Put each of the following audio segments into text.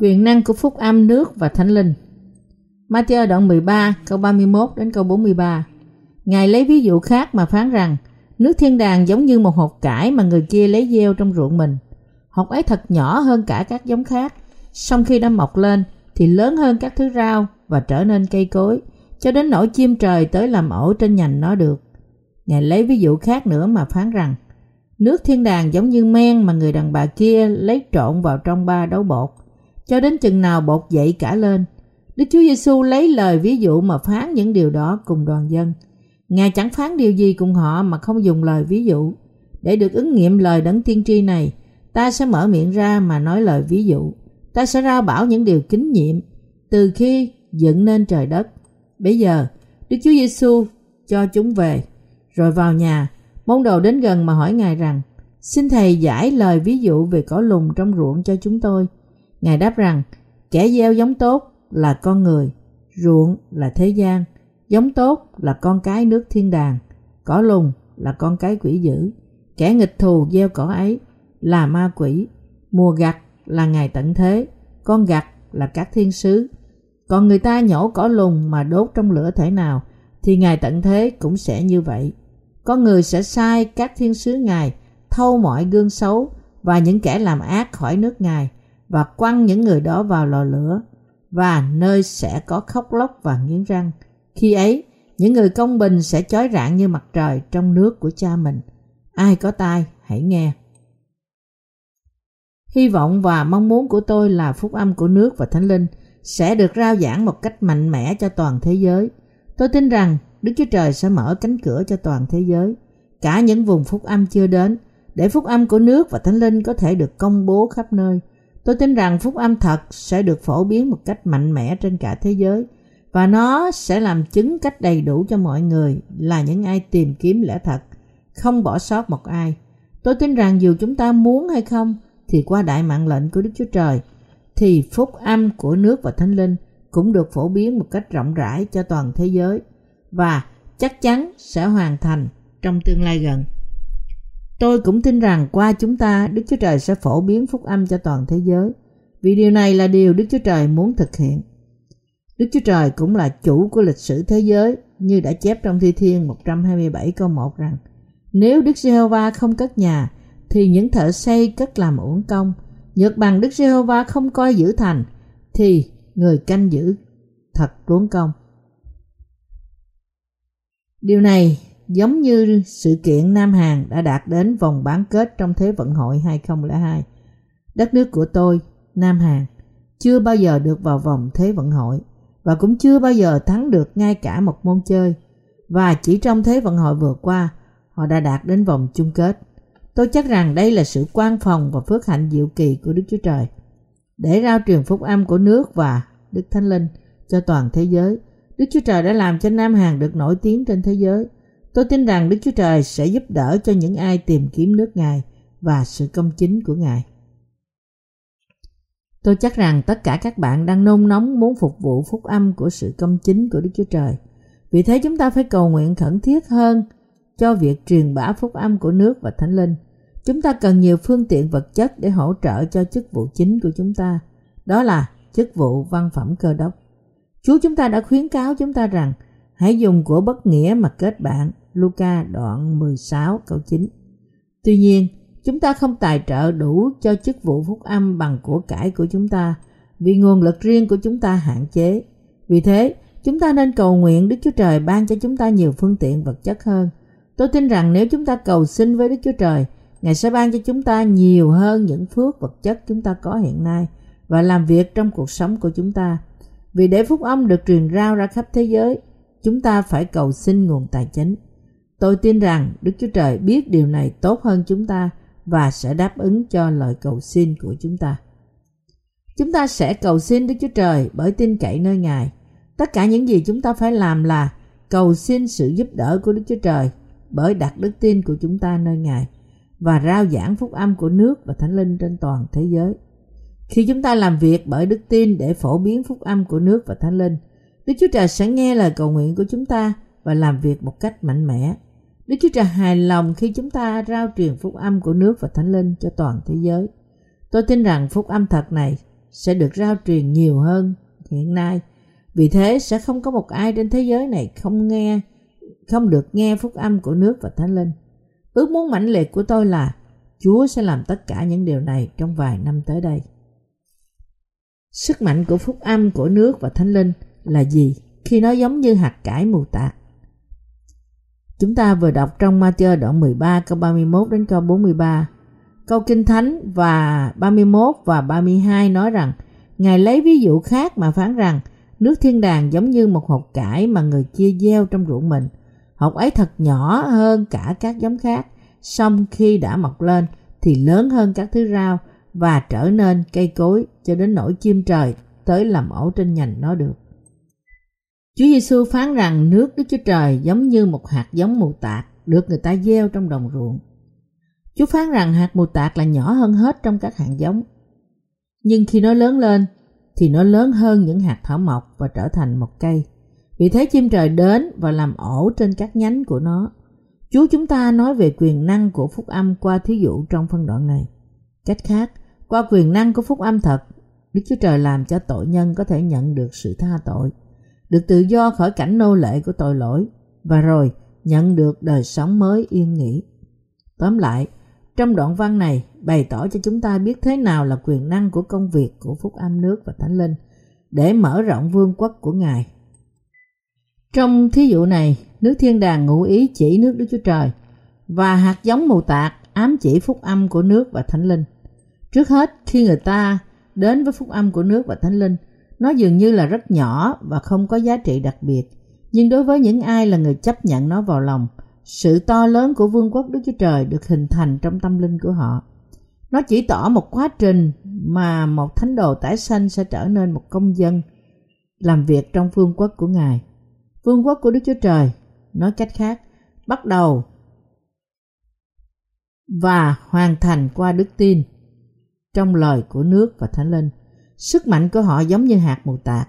Quyền năng của phúc âm nước và thánh linh Matthew đoạn 13 câu 31 đến câu 43 Ngài lấy ví dụ khác mà phán rằng, nước thiên đàng giống như một hột cải mà người kia lấy gieo trong ruộng mình. Hột ấy thật nhỏ hơn cả các giống khác. song khi đã mọc lên, thì lớn hơn các thứ rau và trở nên cây cối, cho đến nỗi chim trời tới làm ổ trên nhành nó được. Ngài lấy ví dụ khác nữa mà phán rằng, nước thiên đàng giống như men mà người đàn bà kia lấy trộn vào trong ba đấu bột cho đến chừng nào bột dậy cả lên. Đức Chúa Giêsu lấy lời ví dụ mà phán những điều đó cùng đoàn dân. Ngài chẳng phán điều gì cùng họ mà không dùng lời ví dụ. Để được ứng nghiệm lời đấng tiên tri này, ta sẽ mở miệng ra mà nói lời ví dụ. Ta sẽ rao bảo những điều kính nhiệm từ khi dựng nên trời đất. Bây giờ, Đức Chúa Giêsu cho chúng về, rồi vào nhà, môn đồ đến gần mà hỏi Ngài rằng, xin Thầy giải lời ví dụ về cỏ lùng trong ruộng cho chúng tôi. Ngài đáp rằng, kẻ gieo giống tốt là con người, ruộng là thế gian, giống tốt là con cái nước thiên đàng, cỏ lùng là con cái quỷ dữ, kẻ nghịch thù gieo cỏ ấy là ma quỷ, mùa gặt là ngày tận thế, con gặt là các thiên sứ. Còn người ta nhổ cỏ lùng mà đốt trong lửa thể nào thì ngày tận thế cũng sẽ như vậy. Có người sẽ sai các thiên sứ ngài thâu mọi gương xấu và những kẻ làm ác khỏi nước ngài và quăng những người đó vào lò lửa và nơi sẽ có khóc lóc và nghiến răng. Khi ấy, những người công bình sẽ chói rạng như mặt trời trong nước của cha mình. Ai có tai, hãy nghe. Hy vọng và mong muốn của tôi là phúc âm của nước và thánh linh sẽ được rao giảng một cách mạnh mẽ cho toàn thế giới. Tôi tin rằng Đức Chúa Trời sẽ mở cánh cửa cho toàn thế giới, cả những vùng phúc âm chưa đến, để phúc âm của nước và thánh linh có thể được công bố khắp nơi. Tôi tin rằng phúc âm thật sẽ được phổ biến một cách mạnh mẽ trên cả thế giới và nó sẽ làm chứng cách đầy đủ cho mọi người là những ai tìm kiếm lẽ thật, không bỏ sót một ai. Tôi tin rằng dù chúng ta muốn hay không thì qua đại mạng lệnh của Đức Chúa Trời thì phúc âm của nước và thánh linh cũng được phổ biến một cách rộng rãi cho toàn thế giới và chắc chắn sẽ hoàn thành trong tương lai gần. Tôi cũng tin rằng qua chúng ta, Đức Chúa Trời sẽ phổ biến phúc âm cho toàn thế giới vì điều này là điều Đức Chúa Trời muốn thực hiện. Đức Chúa Trời cũng là chủ của lịch sử thế giới, như đã chép trong Thi Thiên 127 câu 1 rằng, Nếu Đức Giê-hô-va không cất nhà, thì những thợ xây cất làm uổng công. Nhược bằng Đức Giê-hô-va không coi giữ thành, thì người canh giữ thật luống công. Điều này giống như sự kiện Nam Hàn đã đạt đến vòng bán kết trong Thế vận hội 2002. Đất nước của tôi, Nam Hàn, chưa bao giờ được vào vòng Thế vận hội và cũng chưa bao giờ thắng được ngay cả một môn chơi. Và chỉ trong Thế vận hội vừa qua, họ đã đạt đến vòng chung kết. Tôi chắc rằng đây là sự quan phòng và phước hạnh diệu kỳ của Đức Chúa Trời. Để rao truyền phúc âm của nước và Đức Thánh Linh cho toàn thế giới, Đức Chúa Trời đã làm cho Nam Hàn được nổi tiếng trên thế giới. Tôi tin rằng Đức Chúa Trời sẽ giúp đỡ cho những ai tìm kiếm nước Ngài và sự công chính của Ngài. Tôi chắc rằng tất cả các bạn đang nôn nóng muốn phục vụ phúc âm của sự công chính của Đức Chúa Trời. Vì thế chúng ta phải cầu nguyện khẩn thiết hơn cho việc truyền bá phúc âm của nước và thánh linh. Chúng ta cần nhiều phương tiện vật chất để hỗ trợ cho chức vụ chính của chúng ta. Đó là chức vụ văn phẩm cơ đốc. Chúa chúng ta đã khuyến cáo chúng ta rằng, hãy dùng của bất nghĩa mà kết bạn. Luca đoạn 16 câu 9. Tuy nhiên, chúng ta không tài trợ đủ cho chức vụ phúc âm bằng của cải của chúng ta vì nguồn lực riêng của chúng ta hạn chế. Vì thế, chúng ta nên cầu nguyện Đức Chúa Trời ban cho chúng ta nhiều phương tiện vật chất hơn. Tôi tin rằng nếu chúng ta cầu xin với Đức Chúa Trời, Ngài sẽ ban cho chúng ta nhiều hơn những phước vật chất chúng ta có hiện nay và làm việc trong cuộc sống của chúng ta. Vì để phúc âm được truyền rao ra khắp thế giới, chúng ta phải cầu xin nguồn tài chính. Tôi tin rằng Đức Chúa Trời biết điều này tốt hơn chúng ta và sẽ đáp ứng cho lời cầu xin của chúng ta. Chúng ta sẽ cầu xin Đức Chúa Trời bởi tin cậy nơi Ngài. Tất cả những gì chúng ta phải làm là cầu xin sự giúp đỡ của Đức Chúa Trời bởi đặt đức tin của chúng ta nơi Ngài và rao giảng phúc âm của nước và thánh linh trên toàn thế giới. Khi chúng ta làm việc bởi đức tin để phổ biến phúc âm của nước và thánh linh, Đức Chúa Trời sẽ nghe lời cầu nguyện của chúng ta và làm việc một cách mạnh mẽ. Đức Chúa Trời hài lòng khi chúng ta rao truyền phúc âm của nước và thánh linh cho toàn thế giới. Tôi tin rằng phúc âm thật này sẽ được rao truyền nhiều hơn hiện nay. Vì thế sẽ không có một ai trên thế giới này không nghe, không được nghe phúc âm của nước và thánh linh. Ước muốn mãnh liệt của tôi là Chúa sẽ làm tất cả những điều này trong vài năm tới đây. Sức mạnh của phúc âm của nước và thánh linh là gì khi nó giống như hạt cải mù tạt? Chúng ta vừa đọc trong Matthew đoạn 13 câu 31 đến câu 43. Câu Kinh Thánh và 31 và 32 nói rằng Ngài lấy ví dụ khác mà phán rằng nước thiên đàng giống như một hột cải mà người chia gieo trong ruộng mình. Hột ấy thật nhỏ hơn cả các giống khác, song khi đã mọc lên thì lớn hơn các thứ rau và trở nên cây cối cho đến nỗi chim trời tới làm ổ trên nhành nó được. Chúa Giêsu phán rằng nước Đức Chúa Trời giống như một hạt giống mù tạt được người ta gieo trong đồng ruộng. Chúa phán rằng hạt mù tạt là nhỏ hơn hết trong các hạt giống. Nhưng khi nó lớn lên thì nó lớn hơn những hạt thảo mộc và trở thành một cây. Vì thế chim trời đến và làm ổ trên các nhánh của nó. Chúa chúng ta nói về quyền năng của phúc âm qua thí dụ trong phân đoạn này. Cách khác, qua quyền năng của phúc âm thật, Đức Chúa Trời làm cho tội nhân có thể nhận được sự tha tội, được tự do khỏi cảnh nô lệ của tội lỗi và rồi nhận được đời sống mới yên nghỉ. Tóm lại, trong đoạn văn này bày tỏ cho chúng ta biết thế nào là quyền năng của công việc của phúc âm nước và thánh linh để mở rộng vương quốc của Ngài. Trong thí dụ này, nước thiên đàng ngụ ý chỉ nước Đức Chúa Trời và hạt giống mù tạc ám chỉ phúc âm của nước và thánh linh. Trước hết, khi người ta đến với phúc âm của nước và thánh linh, nó dường như là rất nhỏ và không có giá trị đặc biệt. Nhưng đối với những ai là người chấp nhận nó vào lòng, sự to lớn của vương quốc Đức Chúa Trời được hình thành trong tâm linh của họ. Nó chỉ tỏ một quá trình mà một thánh đồ tái sanh sẽ trở nên một công dân làm việc trong vương quốc của Ngài. Vương quốc của Đức Chúa Trời, nói cách khác, bắt đầu và hoàn thành qua đức tin trong lời của nước và thánh linh. Sức mạnh của họ giống như hạt mù tạt.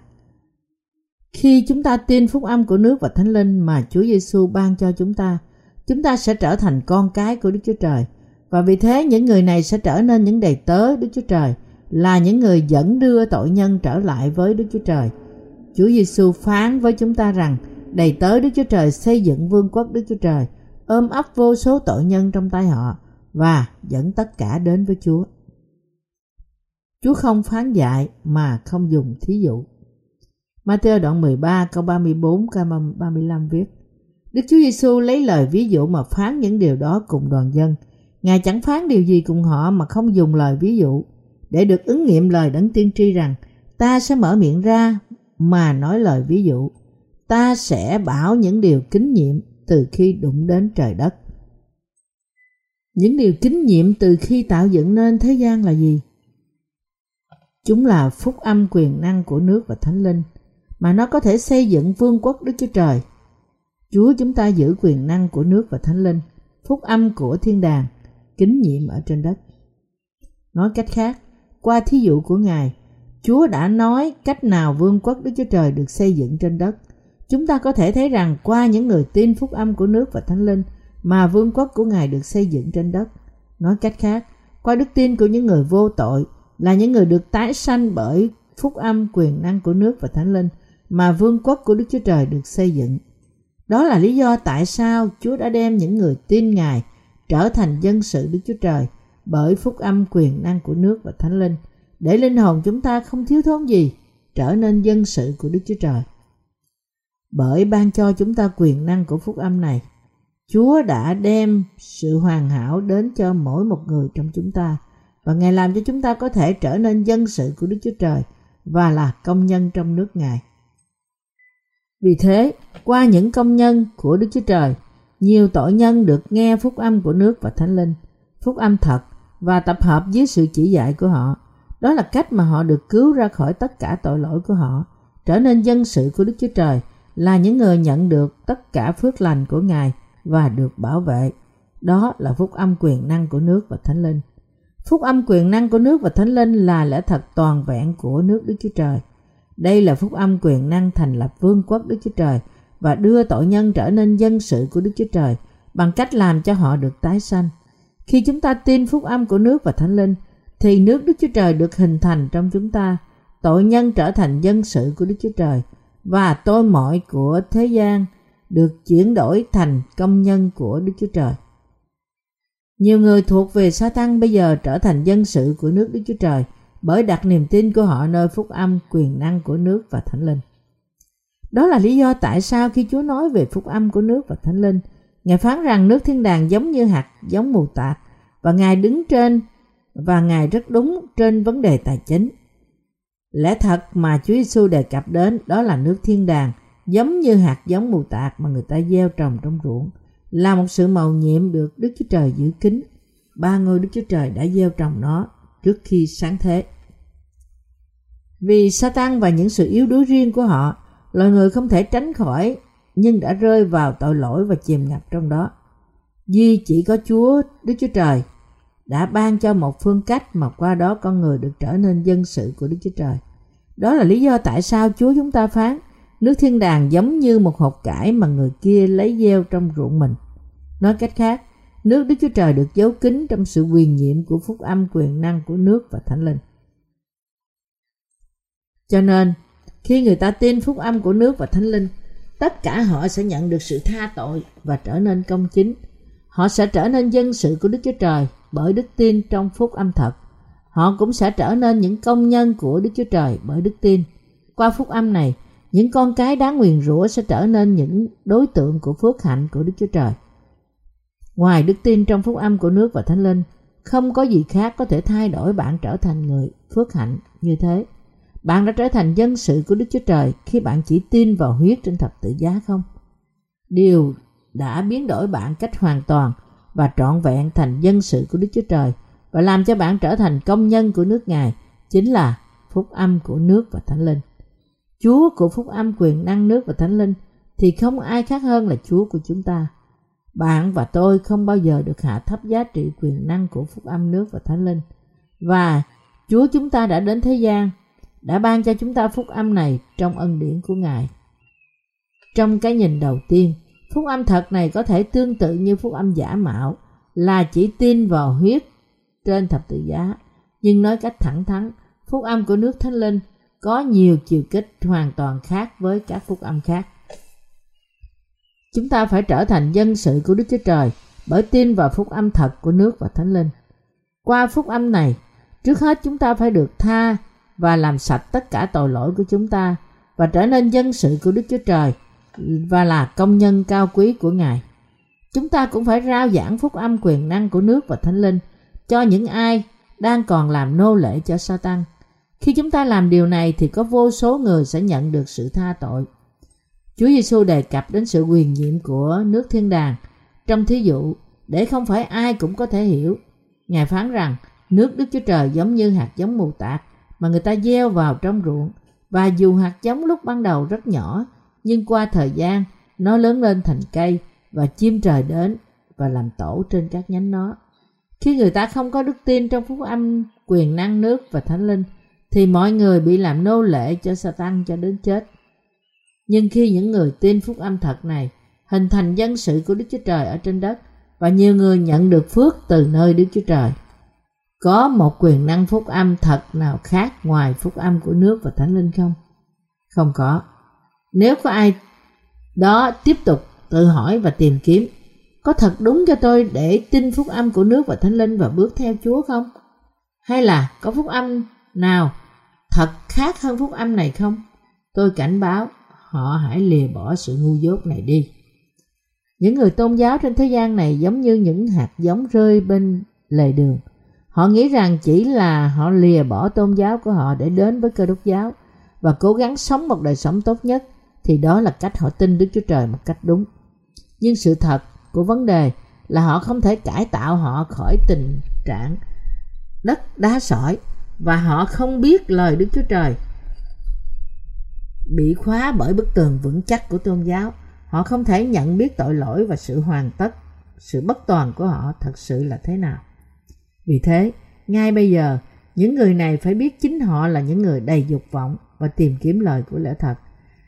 Khi chúng ta tin phúc âm của nước và thánh linh mà Chúa Giêsu ban cho chúng ta, chúng ta sẽ trở thành con cái của Đức Chúa Trời. Và vì thế những người này sẽ trở nên những đầy tớ Đức Chúa Trời, là những người dẫn đưa tội nhân trở lại với Đức Chúa Trời. Chúa Giêsu phán với chúng ta rằng đầy tớ Đức Chúa Trời xây dựng vương quốc Đức Chúa Trời, ôm ấp vô số tội nhân trong tay họ và dẫn tất cả đến với Chúa. Chúa không phán dạy mà không dùng thí dụ. Matthew đoạn 13 câu 34 câu 35 viết, Đức Chúa Giêsu lấy lời ví dụ mà phán những điều đó cùng đoàn dân. Ngài chẳng phán điều gì cùng họ mà không dùng lời ví dụ để được ứng nghiệm lời đấng tiên tri rằng, ta sẽ mở miệng ra mà nói lời ví dụ. Ta sẽ bảo những điều kính nhiệm từ khi đụng đến trời đất. Những điều kính nhiệm từ khi tạo dựng nên thế gian là gì? Chúng là phúc âm quyền năng của nước và thánh linh mà nó có thể xây dựng vương quốc Đức Chúa Trời. Chúa chúng ta giữ quyền năng của nước và thánh linh, phúc âm của thiên đàng, kính nhiệm ở trên đất. Nói cách khác, qua thí dụ của Ngài, Chúa đã nói cách nào vương quốc Đức Chúa Trời được xây dựng trên đất. Chúng ta có thể thấy rằng qua những người tin phúc âm của nước và thánh linh mà vương quốc của Ngài được xây dựng trên đất. Nói cách khác, qua đức tin của những người vô tội là những người được tái sanh bởi phúc âm quyền năng của nước và thánh linh mà vương quốc của Đức Chúa Trời được xây dựng. Đó là lý do tại sao Chúa đã đem những người tin Ngài trở thành dân sự Đức Chúa Trời bởi phúc âm quyền năng của nước và thánh linh để linh hồn chúng ta không thiếu thốn gì trở nên dân sự của Đức Chúa Trời. Bởi ban cho chúng ta quyền năng của phúc âm này, Chúa đã đem sự hoàn hảo đến cho mỗi một người trong chúng ta và Ngài làm cho chúng ta có thể trở nên dân sự của Đức Chúa Trời và là công nhân trong nước Ngài. Vì thế, qua những công nhân của Đức Chúa Trời, nhiều tội nhân được nghe phúc âm của nước và thánh linh, phúc âm thật và tập hợp dưới sự chỉ dạy của họ. Đó là cách mà họ được cứu ra khỏi tất cả tội lỗi của họ, trở nên dân sự của Đức Chúa Trời, là những người nhận được tất cả phước lành của Ngài và được bảo vệ. Đó là phúc âm quyền năng của nước và thánh linh. Phúc âm quyền năng của nước và thánh linh là lẽ thật toàn vẹn của nước Đức Chúa Trời. Đây là phúc âm quyền năng thành lập vương quốc Đức Chúa Trời và đưa tội nhân trở nên dân sự của Đức Chúa Trời bằng cách làm cho họ được tái sanh. Khi chúng ta tin phúc âm của nước và thánh linh, thì nước Đức Chúa Trời được hình thành trong chúng ta. Tội nhân trở thành dân sự của Đức Chúa Trời và tôi mọi của thế gian được chuyển đổi thành công nhân của Đức Chúa Trời. Nhiều người thuộc về sa tăng bây giờ trở thành dân sự của nước Đức Chúa Trời bởi đặt niềm tin của họ nơi phúc âm quyền năng của nước và thánh linh. Đó là lý do tại sao khi Chúa nói về phúc âm của nước và thánh linh, Ngài phán rằng nước thiên đàng giống như hạt giống mù tạt và Ngài đứng trên và Ngài rất đúng trên vấn đề tài chính. Lẽ thật mà Chúa Giêsu đề cập đến đó là nước thiên đàng giống như hạt giống mù tạt mà người ta gieo trồng trong ruộng là một sự màu nhiệm được Đức Chúa Trời giữ kín. Ba ngôi Đức Chúa Trời đã gieo trồng nó trước khi sáng thế. Vì Satan và những sự yếu đuối riêng của họ, loài người không thể tránh khỏi nhưng đã rơi vào tội lỗi và chìm ngập trong đó. Duy chỉ có Chúa Đức Chúa Trời đã ban cho một phương cách mà qua đó con người được trở nên dân sự của Đức Chúa Trời. Đó là lý do tại sao Chúa chúng ta phán nước thiên đàng giống như một hộp cải mà người kia lấy gieo trong ruộng mình. Nói cách khác, nước Đức Chúa Trời được giấu kín trong sự quyền nhiệm của phúc âm quyền năng của nước và thánh linh. Cho nên, khi người ta tin phúc âm của nước và thánh linh, tất cả họ sẽ nhận được sự tha tội và trở nên công chính. Họ sẽ trở nên dân sự của Đức Chúa Trời bởi đức tin trong phúc âm thật. Họ cũng sẽ trở nên những công nhân của Đức Chúa Trời bởi đức tin. Qua phúc âm này, những con cái đáng nguyền rủa sẽ trở nên những đối tượng của phước hạnh của Đức Chúa Trời. Ngoài đức tin trong phúc âm của nước và thánh linh, không có gì khác có thể thay đổi bạn trở thành người phước hạnh như thế. Bạn đã trở thành dân sự của Đức Chúa Trời khi bạn chỉ tin vào huyết trên thập tự giá không? Điều đã biến đổi bạn cách hoàn toàn và trọn vẹn thành dân sự của Đức Chúa Trời và làm cho bạn trở thành công nhân của nước Ngài chính là phúc âm của nước và thánh linh. Chúa của phúc âm quyền năng nước và thánh linh thì không ai khác hơn là Chúa của chúng ta. Bạn và tôi không bao giờ được hạ thấp giá trị quyền năng của phúc âm nước và thánh linh. Và Chúa chúng ta đã đến thế gian, đã ban cho chúng ta phúc âm này trong ân điển của Ngài. Trong cái nhìn đầu tiên, phúc âm thật này có thể tương tự như phúc âm giả mạo là chỉ tin vào huyết trên thập tự giá. Nhưng nói cách thẳng thắn, phúc âm của nước thánh linh có nhiều chiều kích hoàn toàn khác với các phúc âm khác. Chúng ta phải trở thành dân sự của Đức Chúa Trời bởi tin vào phúc âm thật của nước và Thánh Linh. Qua phúc âm này, trước hết chúng ta phải được tha và làm sạch tất cả tội lỗi của chúng ta và trở nên dân sự của Đức Chúa Trời và là công nhân cao quý của Ngài. Chúng ta cũng phải rao giảng phúc âm quyền năng của nước và Thánh Linh cho những ai đang còn làm nô lệ cho Satan. Khi chúng ta làm điều này thì có vô số người sẽ nhận được sự tha tội. Chúa Giêsu đề cập đến sự quyền nhiệm của nước thiên đàng trong thí dụ để không phải ai cũng có thể hiểu. Ngài phán rằng, nước Đức Chúa Trời giống như hạt giống mù tạt mà người ta gieo vào trong ruộng và dù hạt giống lúc ban đầu rất nhỏ, nhưng qua thời gian, nó lớn lên thành cây và chim trời đến và làm tổ trên các nhánh nó. Khi người ta không có đức tin trong phúc âm, quyền năng nước và thánh linh thì mọi người bị làm nô lệ cho Satan cho đến chết. Nhưng khi những người tin phúc âm thật này hình thành dân sự của Đức Chúa Trời ở trên đất và nhiều người nhận được phước từ nơi Đức Chúa Trời. Có một quyền năng phúc âm thật nào khác ngoài phúc âm của nước và thánh linh không? Không có. Nếu có ai đó tiếp tục tự hỏi và tìm kiếm, có thật đúng cho tôi để tin phúc âm của nước và thánh linh và bước theo Chúa không? Hay là có phúc âm nào, thật khác hơn phúc âm này không? Tôi cảnh báo, họ hãy lìa bỏ sự ngu dốt này đi. Những người tôn giáo trên thế gian này giống như những hạt giống rơi bên lề đường. Họ nghĩ rằng chỉ là họ lìa bỏ tôn giáo của họ để đến với cơ đốc giáo và cố gắng sống một đời sống tốt nhất, thì đó là cách họ tin Đức Chúa Trời một cách đúng. Nhưng sự thật của vấn đề là họ không thể cải tạo họ khỏi tình trạng đất đá sỏi và họ không biết lời Đức Chúa Trời bị khóa bởi bức tường vững chắc của tôn giáo. Họ không thể nhận biết tội lỗi và sự hoàn tất, sự bất toàn của họ thật sự là thế nào. Vì thế, ngay bây giờ, những người này phải biết chính họ là những người đầy dục vọng và tìm kiếm lời của lẽ thật.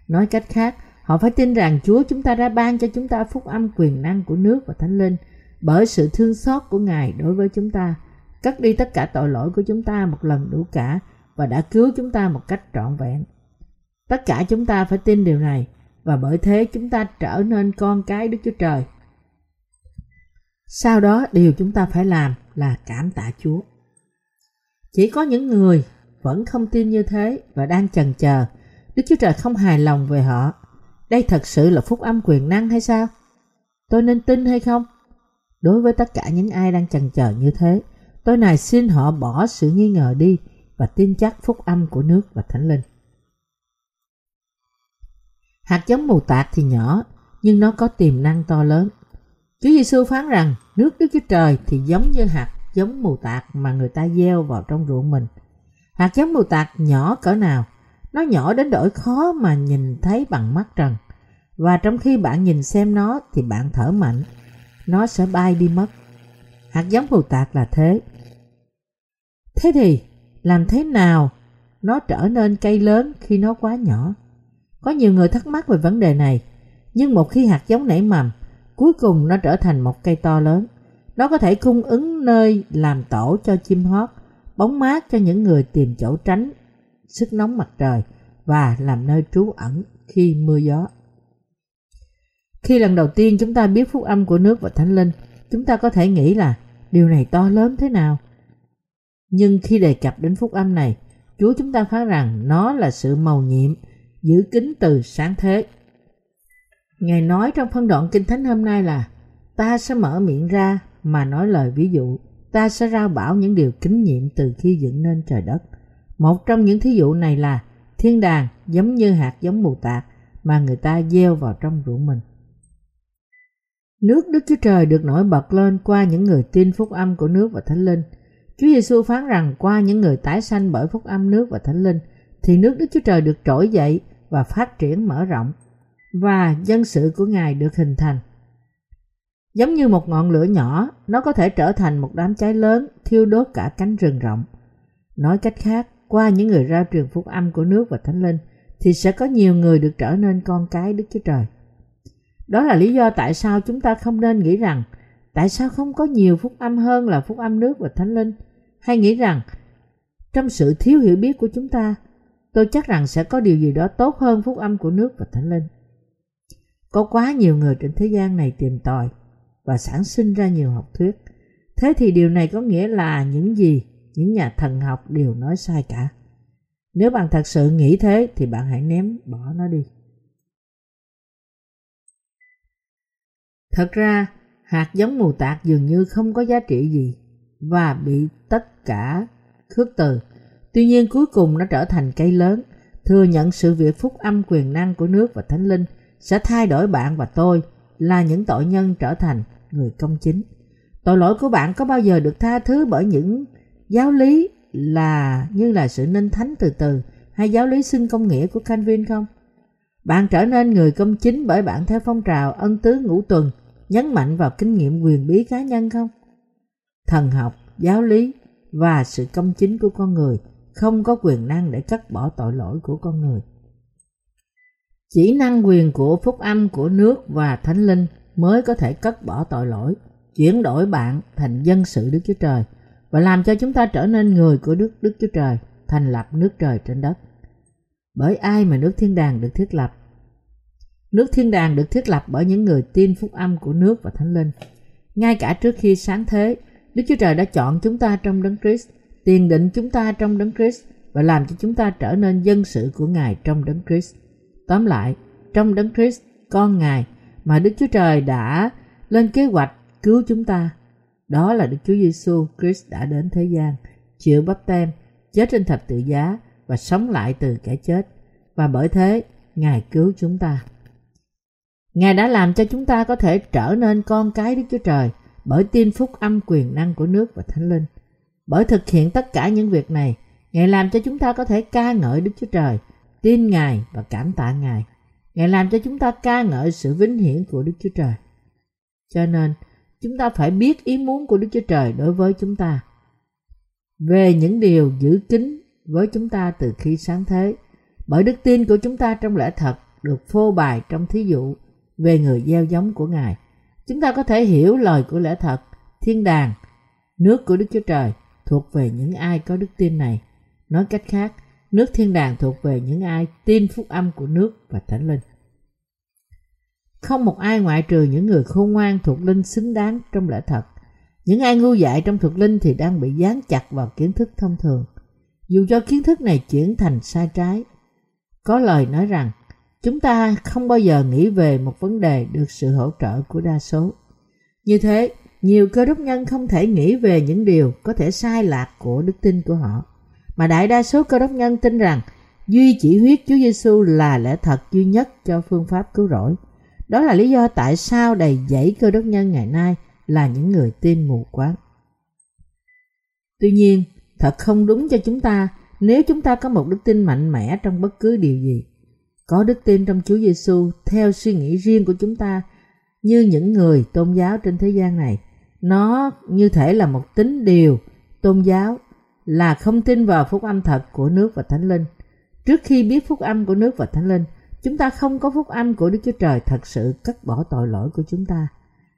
Nói cách khác, họ phải tin rằng Chúa chúng ta đã ban cho chúng ta phúc âm quyền năng của nước và thánh linh bởi sự thương xót của Ngài đối với chúng ta cất đi tất cả tội lỗi của chúng ta một lần đủ cả và đã cứu chúng ta một cách trọn vẹn. Tất cả chúng ta phải tin điều này và bởi thế chúng ta trở nên con cái Đức Chúa Trời. Sau đó điều chúng ta phải làm là cảm tạ Chúa. Chỉ có những người vẫn không tin như thế và đang chần chờ, Đức Chúa Trời không hài lòng về họ. Đây thật sự là phúc âm quyền năng hay sao? Tôi nên tin hay không? Đối với tất cả những ai đang chần chờ như thế, tôi này xin họ bỏ sự nghi ngờ đi và tin chắc phúc âm của nước và thánh linh. Hạt giống mù tạt thì nhỏ, nhưng nó có tiềm năng to lớn. Chúa Giêsu phán rằng nước Đức Chúa Trời thì giống như hạt giống mù tạt mà người ta gieo vào trong ruộng mình. Hạt giống mù tạt nhỏ cỡ nào? Nó nhỏ đến đổi khó mà nhìn thấy bằng mắt trần. Và trong khi bạn nhìn xem nó thì bạn thở mạnh, nó sẽ bay đi mất. Hạt giống mù tạt là thế. Thế thì làm thế nào nó trở nên cây lớn khi nó quá nhỏ? Có nhiều người thắc mắc về vấn đề này, nhưng một khi hạt giống nảy mầm, cuối cùng nó trở thành một cây to lớn. Nó có thể cung ứng nơi làm tổ cho chim hót, bóng mát cho những người tìm chỗ tránh sức nóng mặt trời và làm nơi trú ẩn khi mưa gió. Khi lần đầu tiên chúng ta biết phúc âm của nước và thánh linh, chúng ta có thể nghĩ là điều này to lớn thế nào. Nhưng khi đề cập đến phúc âm này, Chúa chúng ta phán rằng nó là sự màu nhiệm, giữ kính từ sáng thế. Ngài nói trong phân đoạn Kinh Thánh hôm nay là Ta sẽ mở miệng ra mà nói lời ví dụ, ta sẽ rao bảo những điều kính nhiệm từ khi dựng nên trời đất. Một trong những thí dụ này là thiên đàng giống như hạt giống mù tạt mà người ta gieo vào trong ruộng mình. Nước Đức Chúa Trời được nổi bật lên qua những người tin phúc âm của nước và Thánh Linh. Chúa Giêsu phán rằng qua những người tái sanh bởi phúc âm nước và Thánh Linh thì nước Đức Chúa Trời được trỗi dậy và phát triển mở rộng và dân sự của Ngài được hình thành. Giống như một ngọn lửa nhỏ, nó có thể trở thành một đám cháy lớn thiêu đốt cả cánh rừng rộng. Nói cách khác, qua những người rao truyền phúc âm của nước và Thánh Linh thì sẽ có nhiều người được trở nên con cái Đức Chúa Trời. Đó là lý do tại sao chúng ta không nên nghĩ rằng tại sao không có nhiều phúc âm hơn là phúc âm nước và Thánh Linh hay nghĩ rằng trong sự thiếu hiểu biết của chúng ta tôi chắc rằng sẽ có điều gì đó tốt hơn phúc âm của nước và Thánh Linh. Có quá nhiều người trên thế gian này tìm tòi và sản sinh ra nhiều học thuyết. Thế thì điều này có nghĩa là những gì những nhà thần học đều nói sai cả. Nếu bạn thật sự nghĩ thế thì bạn hãy ném bỏ nó đi. Thật ra, hạt giống mù tạt dường như không có giá trị gì và bị tất cả khước từ. Tuy nhiên cuối cùng nó trở thành cây lớn, thừa nhận sự việc phúc âm quyền năng của nước và thánh linh sẽ thay đổi bạn và tôi là những tội nhân trở thành người công chính. Tội lỗi của bạn có bao giờ được tha thứ bởi những giáo lý là như là sự nên thánh từ từ hay giáo lý xưng công nghĩa của Calvin không? Bạn trở nên người công chính bởi bạn theo phong trào ân tứ ngũ tuần, nhấn mạnh vào kinh nghiệm quyền bí cá nhân không? Thần học, giáo lý và sự công chính của con người không có quyền năng để cắt bỏ tội lỗi của con người. Chỉ năng quyền của phúc âm của nước và thánh linh mới có thể cắt bỏ tội lỗi, chuyển đổi bạn thành dân sự Đức Chúa Trời và làm cho chúng ta trở nên người của Đức Đức Chúa Trời, thành lập nước trời trên đất. Bởi ai mà nước thiên đàng được thiết lập? Nước thiên đàng được thiết lập bởi những người tin phúc âm của nước và thánh linh. Ngay cả trước khi sáng thế, Đức Chúa Trời đã chọn chúng ta trong đấng Christ, tiền định chúng ta trong đấng Christ và làm cho chúng ta trở nên dân sự của Ngài trong đấng Christ. Tóm lại, trong đấng Christ, con Ngài mà Đức Chúa Trời đã lên kế hoạch cứu chúng ta. Đó là Đức Chúa Giêsu Christ đã đến thế gian, chịu bắp tem, chết trên thập tự giá và sống lại từ kẻ chết. Và bởi thế, Ngài cứu chúng ta. Ngài đã làm cho chúng ta có thể trở nên con cái Đức Chúa Trời bởi tin phúc âm quyền năng của nước và Thánh Linh. Bởi thực hiện tất cả những việc này, Ngài làm cho chúng ta có thể ca ngợi Đức Chúa Trời, tin Ngài và cảm tạ Ngài. Ngài làm cho chúng ta ca ngợi sự vinh hiển của Đức Chúa Trời. Cho nên, chúng ta phải biết ý muốn của Đức Chúa Trời đối với chúng ta. Về những điều giữ kín với chúng ta từ khi sáng thế, bởi đức tin của chúng ta trong lẽ thật được phô bày trong thí dụ về người gieo giống của Ngài. Chúng ta có thể hiểu lời của lẽ thật, thiên đàng, nước của Đức Chúa Trời thuộc về những ai có đức tin này. Nói cách khác, nước thiên đàng thuộc về những ai tin phúc âm của nước và thánh linh. Không một ai ngoại trừ những người khôn ngoan thuộc linh xứng đáng trong lẽ thật. Những ai ngu dại trong thuộc linh thì đang bị dán chặt vào kiến thức thông thường. Dù cho kiến thức này chuyển thành sai trái. Có lời nói rằng, chúng ta không bao giờ nghĩ về một vấn đề được sự hỗ trợ của đa số. Như thế, nhiều cơ đốc nhân không thể nghĩ về những điều có thể sai lạc của đức tin của họ, mà đại đa số cơ đốc nhân tin rằng duy chỉ huyết Chúa Giêsu là lẽ thật duy nhất cho phương pháp cứu rỗi. Đó là lý do tại sao đầy dẫy cơ đốc nhân ngày nay là những người tin mù quáng. Tuy nhiên, thật không đúng cho chúng ta nếu chúng ta có một đức tin mạnh mẽ trong bất cứ điều gì. Có đức tin trong Chúa Giêsu theo suy nghĩ riêng của chúng ta như những người tôn giáo trên thế gian này. Nó như thể là một tính điều tôn giáo là không tin vào phúc âm thật của nước và thánh linh. Trước khi biết phúc âm của nước và thánh linh, chúng ta không có phúc âm của Đức Chúa Trời thật sự cắt bỏ tội lỗi của chúng ta.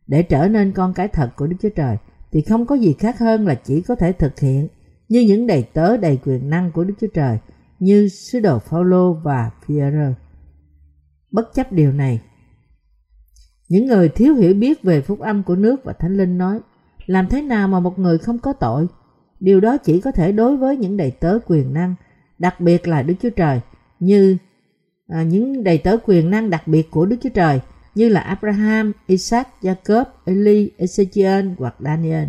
Để trở nên con cái thật của Đức Chúa Trời thì không có gì khác hơn là chỉ có thể thực hiện như những đầy tớ đầy quyền năng của Đức Chúa Trời như sứ đồ Phaolô và Phi-e-rơ. Bất chấp điều này, những người thiếu hiểu biết về phúc âm của nước và thánh linh nói làm thế nào mà một người không có tội? Điều đó chỉ có thể đối với những đầy tớ quyền năng, đặc biệt là Đức Chúa Trời, như à, những đầy tớ quyền năng đặc biệt của Đức Chúa Trời như là Abraham, Isaac, Jacob, Eli, Ezechiel hoặc Daniel.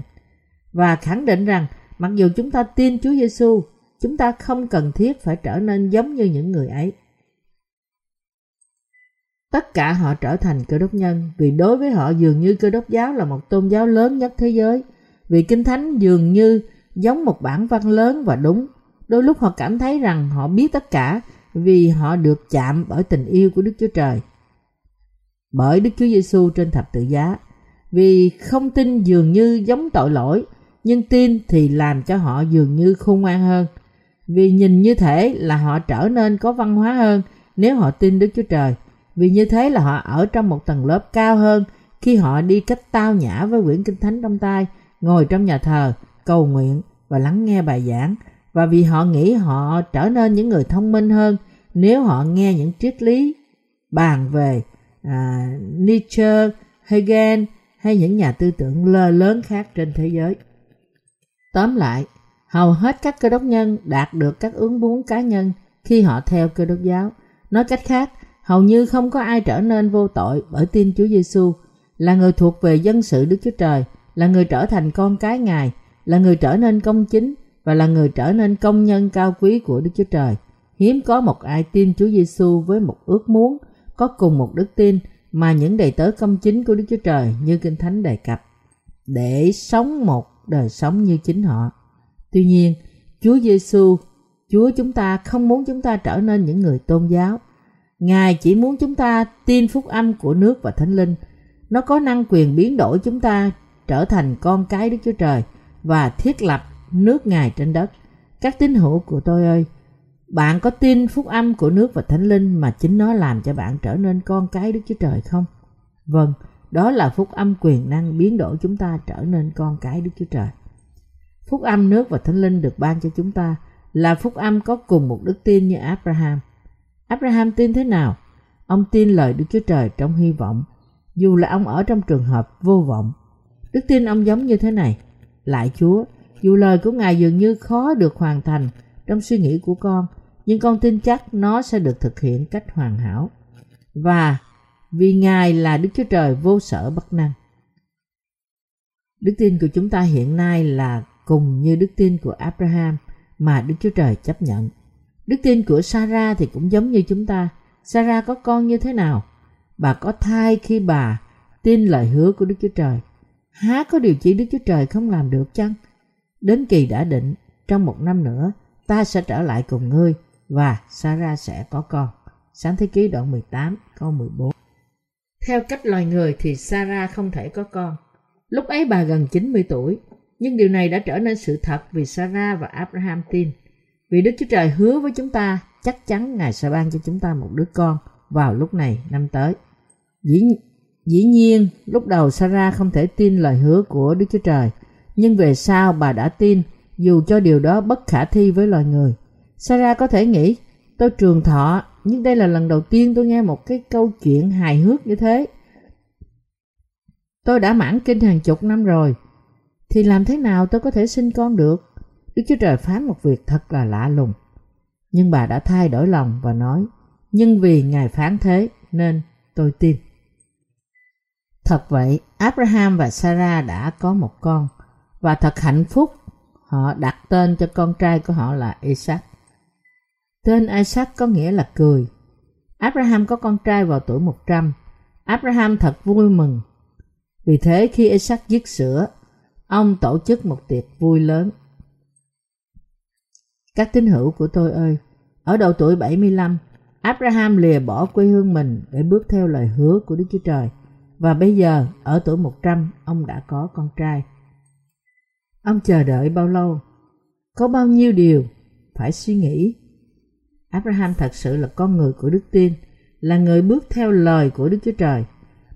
Và khẳng định rằng mặc dù chúng ta tin Chúa Giêsu, chúng ta không cần thiết phải trở nên giống như những người ấy. Tất cả họ trở thành cơ đốc nhân vì đối với họ dường như cơ đốc giáo là một tôn giáo lớn nhất thế giới. Vì Kinh Thánh dường như giống một bản văn lớn và đúng. Đôi lúc họ cảm thấy rằng họ biết tất cả vì họ được chạm bởi tình yêu của Đức Chúa Trời. Bởi Đức Chúa Giêsu trên thập tự giá. Vì không tin dường như giống tội lỗi, nhưng tin thì làm cho họ dường như khôn ngoan hơn. Vì nhìn như thể là họ trở nên có văn hóa hơn nếu họ tin Đức Chúa Trời vì như thế là họ ở trong một tầng lớp cao hơn khi họ đi cách tao nhã với quyển kinh thánh trong tay, ngồi trong nhà thờ, cầu nguyện và lắng nghe bài giảng. Và vì họ nghĩ họ trở nên những người thông minh hơn nếu họ nghe những triết lý bàn về à, Nietzsche, Hegel hay những nhà tư tưởng lơ lớn khác trên thế giới. Tóm lại, hầu hết các cơ đốc nhân đạt được các ước muốn cá nhân khi họ theo cơ đốc giáo. Nói cách khác, hầu như không có ai trở nên vô tội bởi tin Chúa Giêsu, là người thuộc về dân sự Đức Chúa Trời, là người trở thành con cái Ngài, là người trở nên công chính và là người trở nên công nhân cao quý của Đức Chúa Trời. Hiếm có một ai tin Chúa Giêsu với một ước muốn có cùng một đức tin mà những đầy tớ công chính của Đức Chúa Trời như Kinh Thánh đề cập để sống một đời sống như chính họ. Tuy nhiên, Chúa Giêsu, Chúa chúng ta không muốn chúng ta trở nên những người tôn giáo Ngài chỉ muốn chúng ta tin phúc âm của nước và thánh linh. Nó có năng quyền biến đổi chúng ta trở thành con cái Đức Chúa Trời và thiết lập nước Ngài trên đất. Các tín hữu của tôi ơi, bạn có tin phúc âm của nước và thánh linh mà chính nó làm cho bạn trở nên con cái Đức Chúa Trời không? Vâng, đó là phúc âm quyền năng biến đổi chúng ta trở nên con cái Đức Chúa Trời. Phúc âm nước và thánh linh được ban cho chúng ta là phúc âm có cùng một đức tin như Abraham – Abraham tin thế nào? Ông tin lời Đức Chúa Trời trong hy vọng, dù là ông ở trong trường hợp vô vọng. Đức tin ông giống như thế này. Lại Chúa, dù lời của Ngài dường như khó được hoàn thành trong suy nghĩ của con, nhưng con tin chắc nó sẽ được thực hiện cách hoàn hảo. Và vì Ngài là Đức Chúa Trời vô sở bất năng. Đức tin của chúng ta hiện nay là cùng như đức tin của Abraham mà Đức Chúa Trời chấp nhận. Đức tin của Sarah thì cũng giống như chúng ta. Sarah có con như thế nào? Bà có thai khi bà tin lời hứa của Đức Chúa Trời. Há có điều chỉ Đức Chúa Trời không làm được chăng? Đến kỳ đã định, trong một năm nữa, ta sẽ trở lại cùng ngươi và Sarah sẽ có con. Sáng thế ký đoạn 18 câu 14 Theo cách loài người thì Sarah không thể có con. Lúc ấy bà gần 90 tuổi, nhưng điều này đã trở nên sự thật vì Sarah và Abraham tin. Vì Đức Chúa Trời hứa với chúng ta chắc chắn Ngài sẽ ban cho chúng ta một đứa con vào lúc này năm tới. Dĩ, dĩ nhiên, lúc đầu Sarah không thể tin lời hứa của Đức Chúa Trời, nhưng về sau bà đã tin dù cho điều đó bất khả thi với loài người. Sarah có thể nghĩ, tôi trường thọ, nhưng đây là lần đầu tiên tôi nghe một cái câu chuyện hài hước như thế. Tôi đã mãn kinh hàng chục năm rồi, thì làm thế nào tôi có thể sinh con được? Đức Chúa Trời phán một việc thật là lạ lùng. Nhưng bà đã thay đổi lòng và nói, nhưng vì Ngài phán thế nên tôi tin. Thật vậy, Abraham và Sarah đã có một con và thật hạnh phúc. Họ đặt tên cho con trai của họ là Isaac. Tên Isaac có nghĩa là cười. Abraham có con trai vào tuổi 100. Abraham thật vui mừng. Vì thế khi Isaac dứt sữa, ông tổ chức một tiệc vui lớn. Các tín hữu của tôi ơi, ở độ tuổi 75, Abraham lìa bỏ quê hương mình để bước theo lời hứa của Đức Chúa Trời. Và bây giờ, ở tuổi 100, ông đã có con trai. Ông chờ đợi bao lâu? Có bao nhiêu điều phải suy nghĩ? Abraham thật sự là con người của đức tin, là người bước theo lời của Đức Chúa Trời.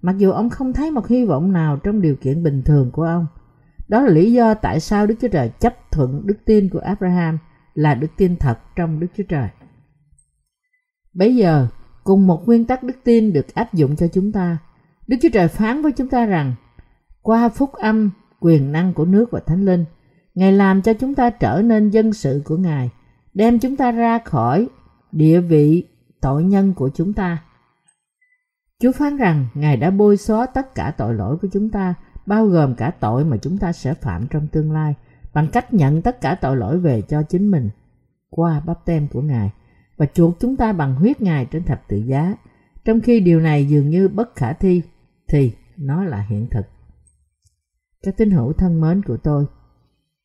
Mặc dù ông không thấy một hy vọng nào trong điều kiện bình thường của ông. Đó là lý do tại sao Đức Chúa Trời chấp thuận đức tin của Abraham là đức tin thật trong Đức Chúa Trời. Bây giờ, cùng một nguyên tắc đức tin được áp dụng cho chúng ta. Đức Chúa Trời phán với chúng ta rằng, qua phúc âm, quyền năng của nước và thánh linh, Ngài làm cho chúng ta trở nên dân sự của Ngài, đem chúng ta ra khỏi địa vị tội nhân của chúng ta. Chúa phán rằng Ngài đã bôi xóa tất cả tội lỗi của chúng ta, bao gồm cả tội mà chúng ta sẽ phạm trong tương lai, bằng cách nhận tất cả tội lỗi về cho chính mình qua bắp tem của Ngài và chuộc chúng ta bằng huyết Ngài trên thập tự giá. Trong khi điều này dường như bất khả thi, thì nó là hiện thực. Các tín hữu thân mến của tôi,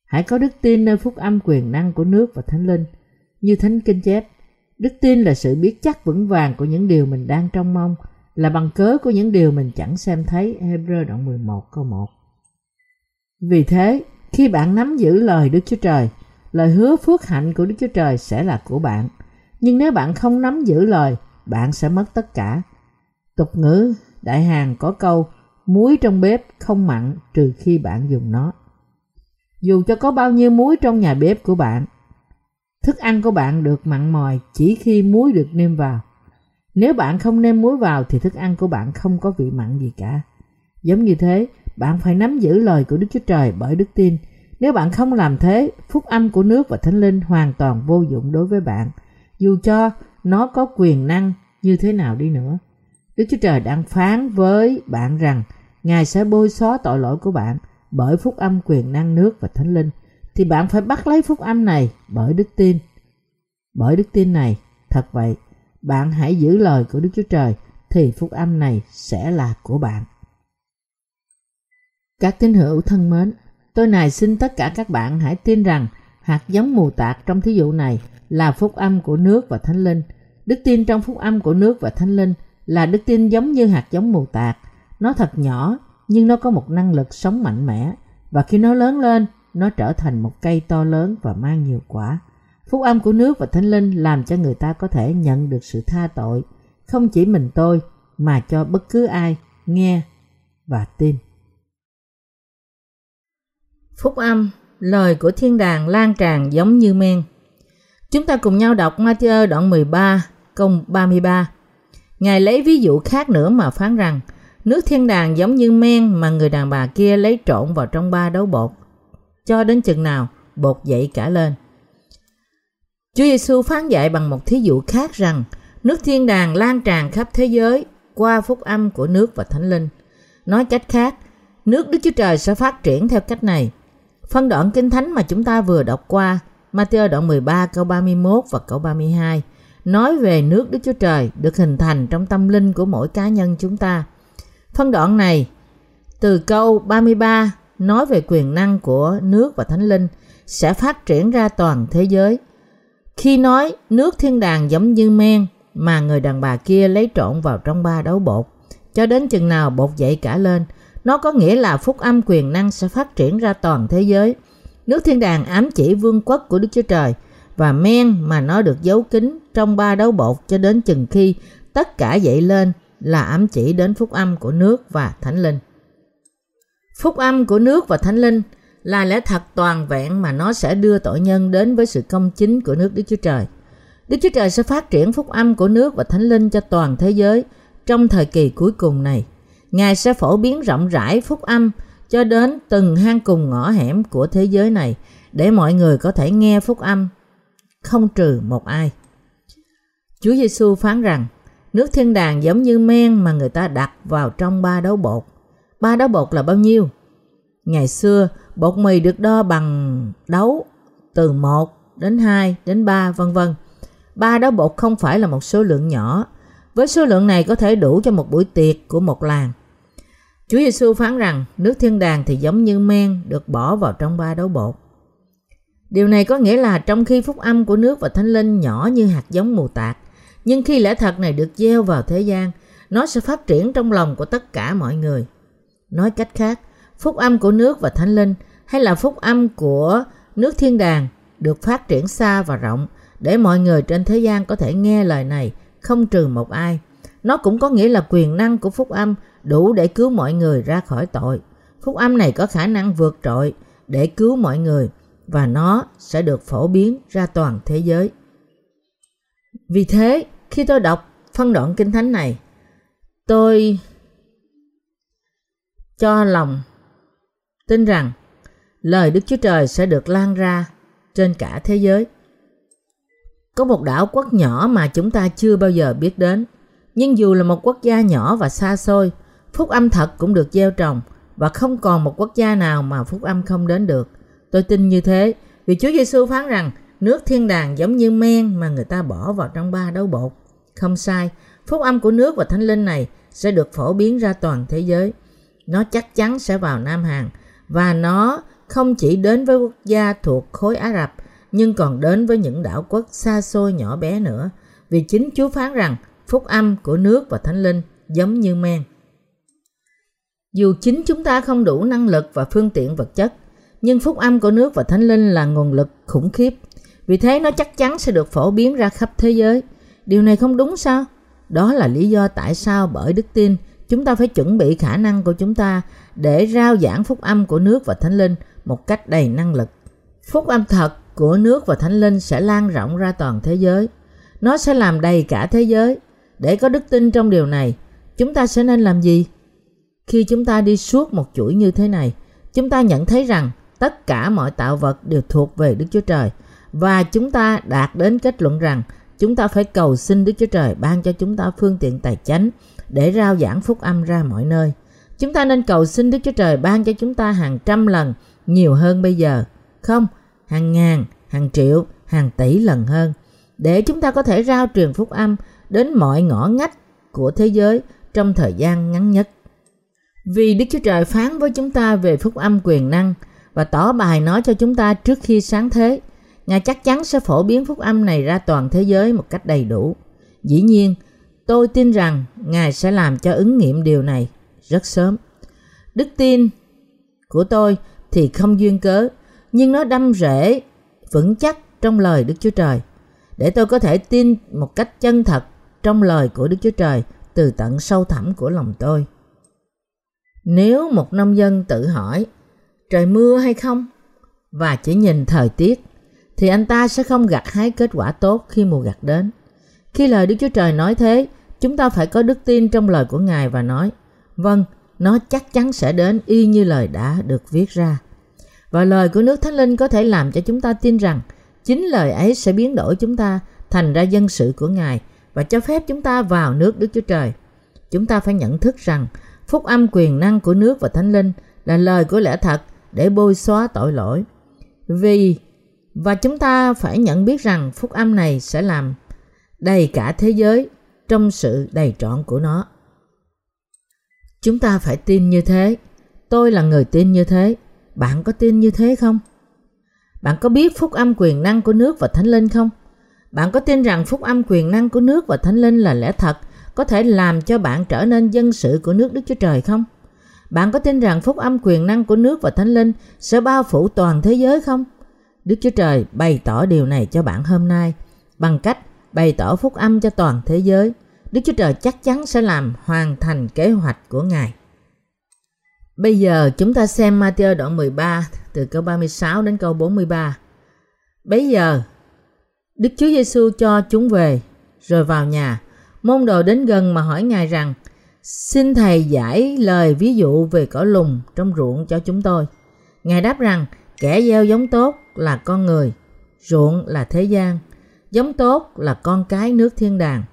hãy có đức tin nơi phúc âm quyền năng của nước và thánh linh. Như thánh kinh chép, đức tin là sự biết chắc vững vàng của những điều mình đang trông mong, là bằng cớ của những điều mình chẳng xem thấy. Hebrew đoạn 11 câu 1 Vì thế, khi bạn nắm giữ lời Đức Chúa Trời, lời hứa phước hạnh của Đức Chúa Trời sẽ là của bạn. Nhưng nếu bạn không nắm giữ lời, bạn sẽ mất tất cả. Tục ngữ Đại Hàn có câu muối trong bếp không mặn trừ khi bạn dùng nó. Dù cho có bao nhiêu muối trong nhà bếp của bạn, thức ăn của bạn được mặn mòi chỉ khi muối được nêm vào. Nếu bạn không nêm muối vào thì thức ăn của bạn không có vị mặn gì cả. Giống như thế, bạn phải nắm giữ lời của Đức Chúa Trời bởi đức tin. Nếu bạn không làm thế, phúc âm của nước và thánh linh hoàn toàn vô dụng đối với bạn, dù cho nó có quyền năng như thế nào đi nữa. Đức Chúa Trời đang phán với bạn rằng Ngài sẽ bôi xóa tội lỗi của bạn bởi phúc âm quyền năng nước và thánh linh. Thì bạn phải bắt lấy phúc âm này bởi đức tin. Bởi đức tin này, thật vậy, bạn hãy giữ lời của Đức Chúa Trời thì phúc âm này sẽ là của bạn. Các tín hữu thân mến, tôi này xin tất cả các bạn hãy tin rằng hạt giống mù tạc trong thí dụ này là phúc âm của nước và thánh linh. Đức tin trong phúc âm của nước và thánh linh là đức tin giống như hạt giống mù tạc. Nó thật nhỏ nhưng nó có một năng lực sống mạnh mẽ và khi nó lớn lên, nó trở thành một cây to lớn và mang nhiều quả. Phúc âm của nước và thánh linh làm cho người ta có thể nhận được sự tha tội, không chỉ mình tôi mà cho bất cứ ai nghe và tin. Phúc âm, lời của thiên đàng lan tràn giống như men. Chúng ta cùng nhau đọc Matthew đoạn 13, câu 33. Ngài lấy ví dụ khác nữa mà phán rằng, nước thiên đàng giống như men mà người đàn bà kia lấy trộn vào trong ba đấu bột. Cho đến chừng nào, bột dậy cả lên. Chúa Giêsu phán dạy bằng một thí dụ khác rằng, nước thiên đàng lan tràn khắp thế giới qua phúc âm của nước và thánh linh. Nói cách khác, nước Đức Chúa Trời sẽ phát triển theo cách này. Phân đoạn kinh thánh mà chúng ta vừa đọc qua, Matthew đoạn 13 câu 31 và câu 32, nói về nước Đức Chúa Trời được hình thành trong tâm linh của mỗi cá nhân chúng ta. Phân đoạn này từ câu 33 nói về quyền năng của nước và thánh linh sẽ phát triển ra toàn thế giới. Khi nói nước thiên đàng giống như men mà người đàn bà kia lấy trộn vào trong ba đấu bột, cho đến chừng nào bột dậy cả lên, nó có nghĩa là phúc âm quyền năng sẽ phát triển ra toàn thế giới. Nước thiên đàng ám chỉ vương quốc của Đức Chúa Trời và men mà nó được giấu kín trong ba đấu bột cho đến chừng khi tất cả dậy lên là ám chỉ đến phúc âm của nước và thánh linh. Phúc âm của nước và thánh linh là lẽ thật toàn vẹn mà nó sẽ đưa tội nhân đến với sự công chính của nước Đức Chúa Trời. Đức Chúa Trời sẽ phát triển phúc âm của nước và thánh linh cho toàn thế giới trong thời kỳ cuối cùng này. Ngài sẽ phổ biến rộng rãi phúc âm cho đến từng hang cùng ngõ hẻm của thế giới này để mọi người có thể nghe phúc âm không trừ một ai. Chúa Giêsu phán rằng nước thiên đàng giống như men mà người ta đặt vào trong ba đấu bột. Ba đấu bột là bao nhiêu? Ngày xưa, bột mì được đo bằng đấu từ 1 đến 2 đến 3 vân vân. Ba đấu bột không phải là một số lượng nhỏ. Với số lượng này có thể đủ cho một buổi tiệc của một làng. Chúa Giêsu phán rằng nước thiên đàng thì giống như men được bỏ vào trong ba đấu bột. Điều này có nghĩa là trong khi phúc âm của nước và thánh linh nhỏ như hạt giống mù tạt, nhưng khi lẽ thật này được gieo vào thế gian, nó sẽ phát triển trong lòng của tất cả mọi người. Nói cách khác, phúc âm của nước và thánh linh hay là phúc âm của nước thiên đàng được phát triển xa và rộng để mọi người trên thế gian có thể nghe lời này không trừ một ai. Nó cũng có nghĩa là quyền năng của phúc âm đủ để cứu mọi người ra khỏi tội. Phúc âm này có khả năng vượt trội để cứu mọi người và nó sẽ được phổ biến ra toàn thế giới. Vì thế, khi tôi đọc phân đoạn kinh thánh này, tôi cho lòng tin rằng lời Đức Chúa Trời sẽ được lan ra trên cả thế giới. Có một đảo quốc nhỏ mà chúng ta chưa bao giờ biết đến, nhưng dù là một quốc gia nhỏ và xa xôi, phúc âm thật cũng được gieo trồng và không còn một quốc gia nào mà phúc âm không đến được. Tôi tin như thế vì Chúa Giêsu phán rằng nước thiên đàng giống như men mà người ta bỏ vào trong ba đấu bột. Không sai, phúc âm của nước và thánh linh này sẽ được phổ biến ra toàn thế giới. Nó chắc chắn sẽ vào Nam Hàn và nó không chỉ đến với quốc gia thuộc khối Ả Rập nhưng còn đến với những đảo quốc xa xôi nhỏ bé nữa vì chính Chúa phán rằng phúc âm của nước và thánh linh giống như men. Dù chính chúng ta không đủ năng lực và phương tiện vật chất, nhưng phúc âm của nước và thánh linh là nguồn lực khủng khiếp. Vì thế nó chắc chắn sẽ được phổ biến ra khắp thế giới. Điều này không đúng sao? Đó là lý do tại sao bởi đức tin chúng ta phải chuẩn bị khả năng của chúng ta để rao giảng phúc âm của nước và thánh linh một cách đầy năng lực. Phúc âm thật của nước và thánh linh sẽ lan rộng ra toàn thế giới. Nó sẽ làm đầy cả thế giới. Để có đức tin trong điều này, chúng ta sẽ nên làm gì? Khi chúng ta đi suốt một chuỗi như thế này, chúng ta nhận thấy rằng tất cả mọi tạo vật đều thuộc về Đức Chúa Trời và chúng ta đạt đến kết luận rằng chúng ta phải cầu xin Đức Chúa Trời ban cho chúng ta phương tiện tài chánh để rao giảng phúc âm ra mọi nơi. Chúng ta nên cầu xin Đức Chúa Trời ban cho chúng ta hàng trăm lần nhiều hơn bây giờ. Không, hàng ngàn, hàng triệu, hàng tỷ lần hơn. Để chúng ta có thể rao truyền phúc âm đến mọi ngõ ngách của thế giới trong thời gian ngắn nhất. Vì Đức Chúa Trời phán với chúng ta về phúc âm quyền năng và tỏ bài nó cho chúng ta trước khi sáng thế, Ngài chắc chắn sẽ phổ biến phúc âm này ra toàn thế giới một cách đầy đủ. Dĩ nhiên, tôi tin rằng Ngài sẽ làm cho ứng nghiệm điều này rất sớm. Đức tin của tôi thì không duyên cớ, nhưng nó đâm rễ vững chắc trong lời Đức Chúa Trời. Để tôi có thể tin một cách chân thật trong lời của Đức Chúa Trời từ tận sâu thẳm của lòng tôi. Nếu một nông dân tự hỏi trời mưa hay không và chỉ nhìn thời tiết thì anh ta sẽ không gặt hái kết quả tốt khi mùa gặt đến. Khi lời Đức Chúa Trời nói thế, chúng ta phải có đức tin trong lời của Ngài và nói, vâng, nó chắc chắn sẽ đến y như lời đã được viết ra. Và lời của nước Thánh Linh có thể làm cho chúng ta tin rằng chính lời ấy sẽ biến đổi chúng ta thành ra dân sự của Ngài và cho phép chúng ta vào nước Đức Chúa Trời. Chúng ta phải nhận thức rằng phúc âm quyền năng của nước và Thánh Linh là lời của lẽ thật để bôi xóa tội lỗi. Vì và chúng ta phải nhận biết rằng phúc âm này sẽ làm đầy cả thế giới trong sự đầy trọn của nó. Chúng ta phải tin như thế. Tôi là người tin như thế. Bạn có tin như thế không? Bạn có biết phúc âm quyền năng của nước và thánh linh không? Bạn có tin rằng phúc âm quyền năng của nước và thánh linh là lẽ thật, có thể làm cho bạn trở nên dân sự của nước Đức Chúa Trời không? Bạn có tin rằng phúc âm quyền năng của nước và thánh linh sẽ bao phủ toàn thế giới không? Đức Chúa Trời bày tỏ điều này cho bạn hôm nay bằng cách bày tỏ phúc âm cho toàn thế giới. Đức Chúa Trời chắc chắn sẽ làm hoàn thành kế hoạch của Ngài. Bây giờ chúng ta xem Matthew đoạn 13 từ câu 36 đến câu 43. Bấy giờ, Đức Chúa Giêsu cho chúng về, rồi vào nhà. Môn đồ đến gần mà hỏi Ngài rằng, xin Thầy giải lời ví dụ về cỏ lùng trong ruộng cho chúng tôi. Ngài đáp rằng, kẻ gieo giống tốt là con người, ruộng là thế gian, giống tốt là con cái nước thiên đàng,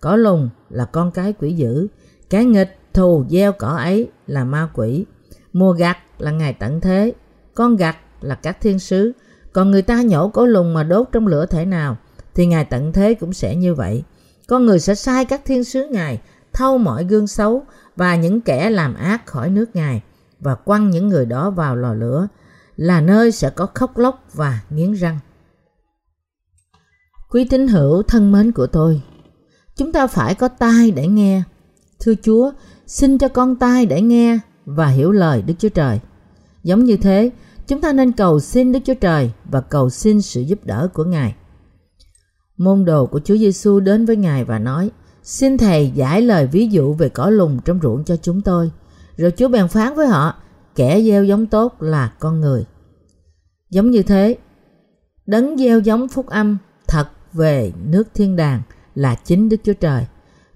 cỏ lùng là con cái quỷ dữ, cái nghịch thù gieo cỏ ấy là ma quỷ, mùa gặt là ngày tận thế, con gặt là các thiên sứ, còn người ta nhổ cỏ lùng mà đốt trong lửa thể nào, thì ngày tận thế cũng sẽ như vậy. Con người sẽ sai các thiên sứ Ngài, thâu mọi gương xấu và những kẻ làm ác khỏi nước Ngài và quăng những người đó vào lò lửa, là nơi sẽ có khóc lóc và nghiến răng. Quý tín hữu thân mến của tôi, chúng ta phải có tai để nghe. Thưa Chúa, xin cho con tai để nghe và hiểu lời Đức Chúa Trời. Giống như thế, chúng ta nên cầu xin Đức Chúa Trời và cầu xin sự giúp đỡ của Ngài. Môn đồ của Chúa Giêsu đến với Ngài và nói: "Xin thầy giải lời ví dụ về cỏ lùng trong ruộng cho chúng tôi." Rồi Chúa bèn phán với họ: "Kẻ gieo giống tốt là con người." Giống như thế, đấng gieo giống phúc âm thật về nước thiên đàng là chính Đức Chúa Trời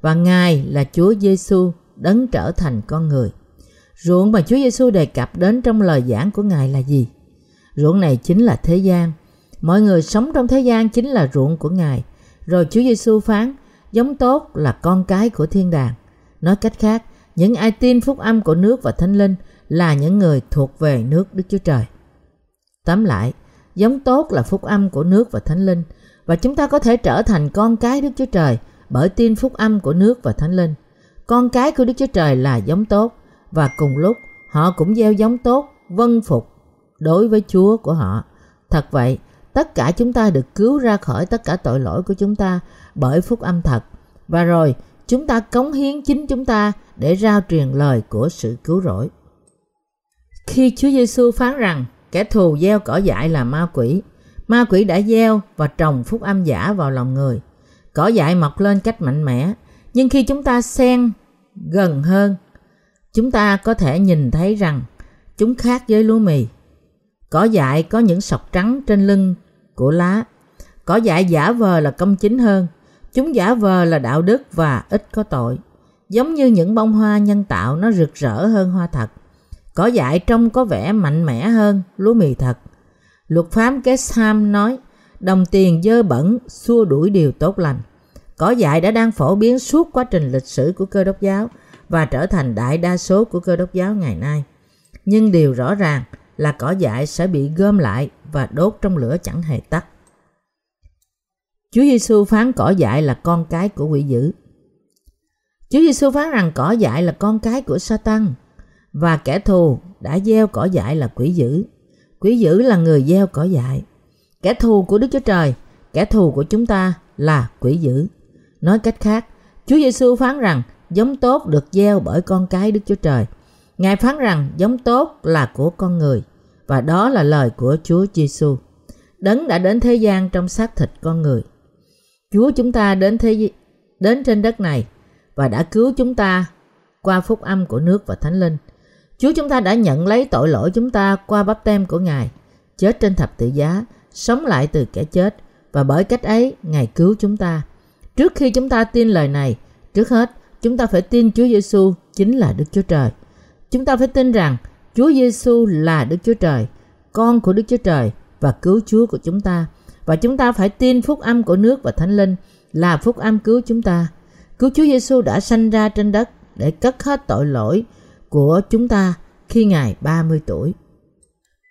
và Ngài là Chúa Giêsu đấng trở thành con người. Ruộng mà Chúa Giêsu đề cập đến trong lời giảng của Ngài là gì? Ruộng này chính là thế gian. Mọi người sống trong thế gian chính là ruộng của Ngài. Rồi Chúa Giêsu phán, giống tốt là con cái của thiên đàng. Nói cách khác, những ai tin phúc âm của nước và thánh linh là những người thuộc về nước Đức Chúa Trời. Tóm lại, giống tốt là phúc âm của nước và thánh linh và chúng ta có thể trở thành con cái Đức Chúa Trời bởi tin phúc âm của nước và thánh linh. Con cái của Đức Chúa Trời là giống tốt và cùng lúc họ cũng gieo giống tốt, vân phục đối với Chúa của họ. Thật vậy, tất cả chúng ta được cứu ra khỏi tất cả tội lỗi của chúng ta bởi phúc âm thật. Và rồi, chúng ta cống hiến chính chúng ta để rao truyền lời của sự cứu rỗi. Khi Chúa Giêsu phán rằng kẻ thù gieo cỏ dại là ma quỷ, ma quỷ đã gieo và trồng phúc âm giả vào lòng người. Cỏ dại mọc lên cách mạnh mẽ, nhưng khi chúng ta xen gần hơn chúng ta có thể nhìn thấy rằng chúng khác với lúa mì. Cỏ dại có những sọc trắng trên lưng của lá. Cỏ dại giả vờ là công chính hơn. Chúng giả vờ là đạo đức và ít có tội. Giống như những bông hoa nhân tạo nó rực rỡ hơn hoa thật. Cỏ dại trông có vẻ mạnh mẽ hơn lúa mì thật. Luật pháp Gesham nói, đồng tiền dơ bẩn xua đuổi điều tốt lành. Cỏ dại đã đang phổ biến suốt quá trình lịch sử của cơ đốc giáo – và trở thành đại đa số của cơ đốc giáo ngày nay. Nhưng điều rõ ràng là cỏ dại sẽ bị gom lại và đốt trong lửa chẳng hề tắt. Chúa Giêsu phán cỏ dại là con cái của quỷ dữ. Chúa Giêsu phán rằng cỏ dại là con cái của Satan và kẻ thù đã gieo cỏ dại là quỷ dữ. Quỷ dữ là người gieo cỏ dại. Kẻ thù của Đức Chúa Trời, kẻ thù của chúng ta là quỷ dữ. Nói cách khác, Chúa Giêsu phán rằng giống tốt được gieo bởi con cái Đức Chúa Trời. Ngài phán rằng giống tốt là của con người và đó là lời của Chúa Giêsu. Đấng đã đến thế gian trong xác thịt con người. Chúa chúng ta đến thế đến trên đất này và đã cứu chúng ta qua phúc âm của nước và thánh linh. Chúa chúng ta đã nhận lấy tội lỗi chúng ta qua bắp tem của Ngài, chết trên thập tự giá, sống lại từ kẻ chết và bởi cách ấy Ngài cứu chúng ta. Trước khi chúng ta tin lời này, trước hết chúng ta phải tin Chúa Giêsu chính là Đức Chúa Trời. Chúng ta phải tin rằng Chúa Giêsu là Đức Chúa Trời, con của Đức Chúa Trời và cứu Chúa của chúng ta. Và chúng ta phải tin phúc âm của nước và Thánh Linh là phúc âm cứu chúng ta. Cứu Chúa Giêsu đã sanh ra trên đất để cất hết tội lỗi của chúng ta khi Ngài 30 tuổi.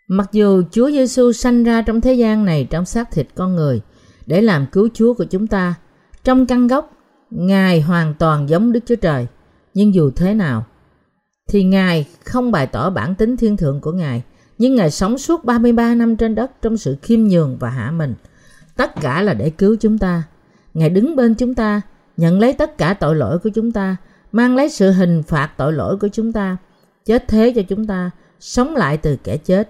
Mặc dù Chúa Giêsu sanh ra trong thế gian này trong xác thịt con người để làm cứu Chúa của chúng ta, trong căn gốc Ngài hoàn toàn giống Đức Chúa Trời, nhưng dù thế nào, thì Ngài không bày tỏ bản tính thiên thượng của Ngài, nhưng Ngài sống suốt 33 năm trên đất trong sự khiêm nhường và hạ mình. Tất cả là để cứu chúng ta. Ngài đứng bên chúng ta, nhận lấy tất cả tội lỗi của chúng ta, mang lấy sự hình phạt tội lỗi của chúng ta, chết thế cho chúng ta, sống lại từ kẻ chết.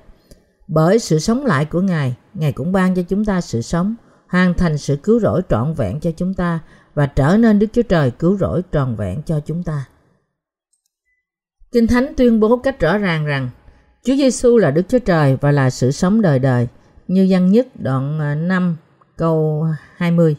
Bởi sự sống lại của Ngài, Ngài cũng ban cho chúng ta sự sống, hoàn thành sự cứu rỗi trọn vẹn cho chúng ta và trở nên Đức Chúa Trời cứu rỗi trọn vẹn cho chúng ta. Kinh Thánh tuyên bố cách rõ ràng rằng Chúa Giêsu là Đức Chúa Trời và là sự sống đời đời, như văn nhất đoạn à, 5 câu 20.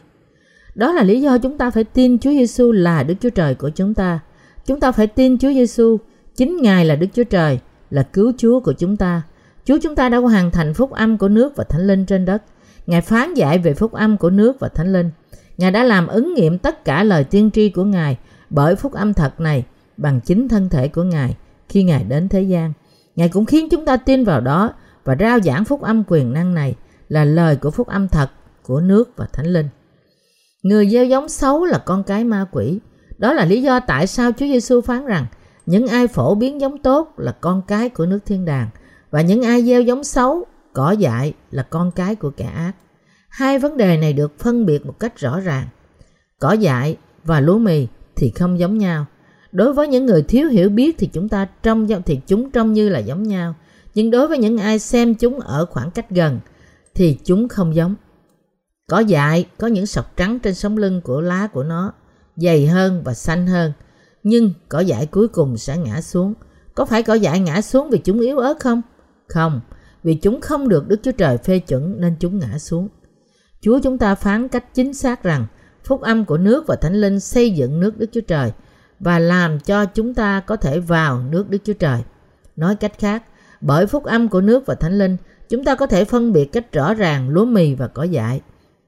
Đó là lý do chúng ta phải tin Chúa Giêsu là Đức Chúa Trời của chúng ta. Chúng ta phải tin Chúa Giêsu, chính Ngài là Đức Chúa Trời, là cứu Chúa của chúng ta. Chúa chúng ta đã hoàn thành phúc âm của nước và thánh linh trên đất. Ngài phán dạy về phúc âm của nước và thánh linh. Ngài đã làm ứng nghiệm tất cả lời tiên tri của Ngài bởi phúc âm thật này bằng chính thân thể của Ngài khi Ngài đến thế gian. Ngài cũng khiến chúng ta tin vào đó và rao giảng phúc âm quyền năng này là lời của phúc âm thật của nước và thánh linh. Người gieo giống xấu là con cái ma quỷ. Đó là lý do tại sao Chúa Giêsu phán rằng những ai phổ biến giống tốt là con cái của nước thiên đàng và những ai gieo giống xấu, cỏ dại là con cái của kẻ ác. Hai vấn đề này được phân biệt một cách rõ ràng. Cỏ dại và lúa mì thì không giống nhau. Đối với những người thiếu hiểu biết thì chúng ta trông thì chúng trông như là giống nhau. Nhưng đối với những ai xem chúng ở khoảng cách gần thì chúng không giống. Cỏ dại có những sọc trắng trên sống lưng của lá của nó, dày hơn và xanh hơn. Nhưng cỏ dại cuối cùng sẽ ngã xuống. Có phải cỏ dại ngã xuống vì chúng yếu ớt không? Không, vì chúng không được Đức Chúa Trời phê chuẩn nên chúng ngã xuống. Chúa chúng ta phán cách chính xác rằng phúc âm của nước và thánh linh xây dựng nước Đức Chúa Trời và làm cho chúng ta có thể vào nước Đức Chúa Trời. Nói cách khác, bởi phúc âm của nước và thánh linh, chúng ta có thể phân biệt cách rõ ràng lúa mì và cỏ dại.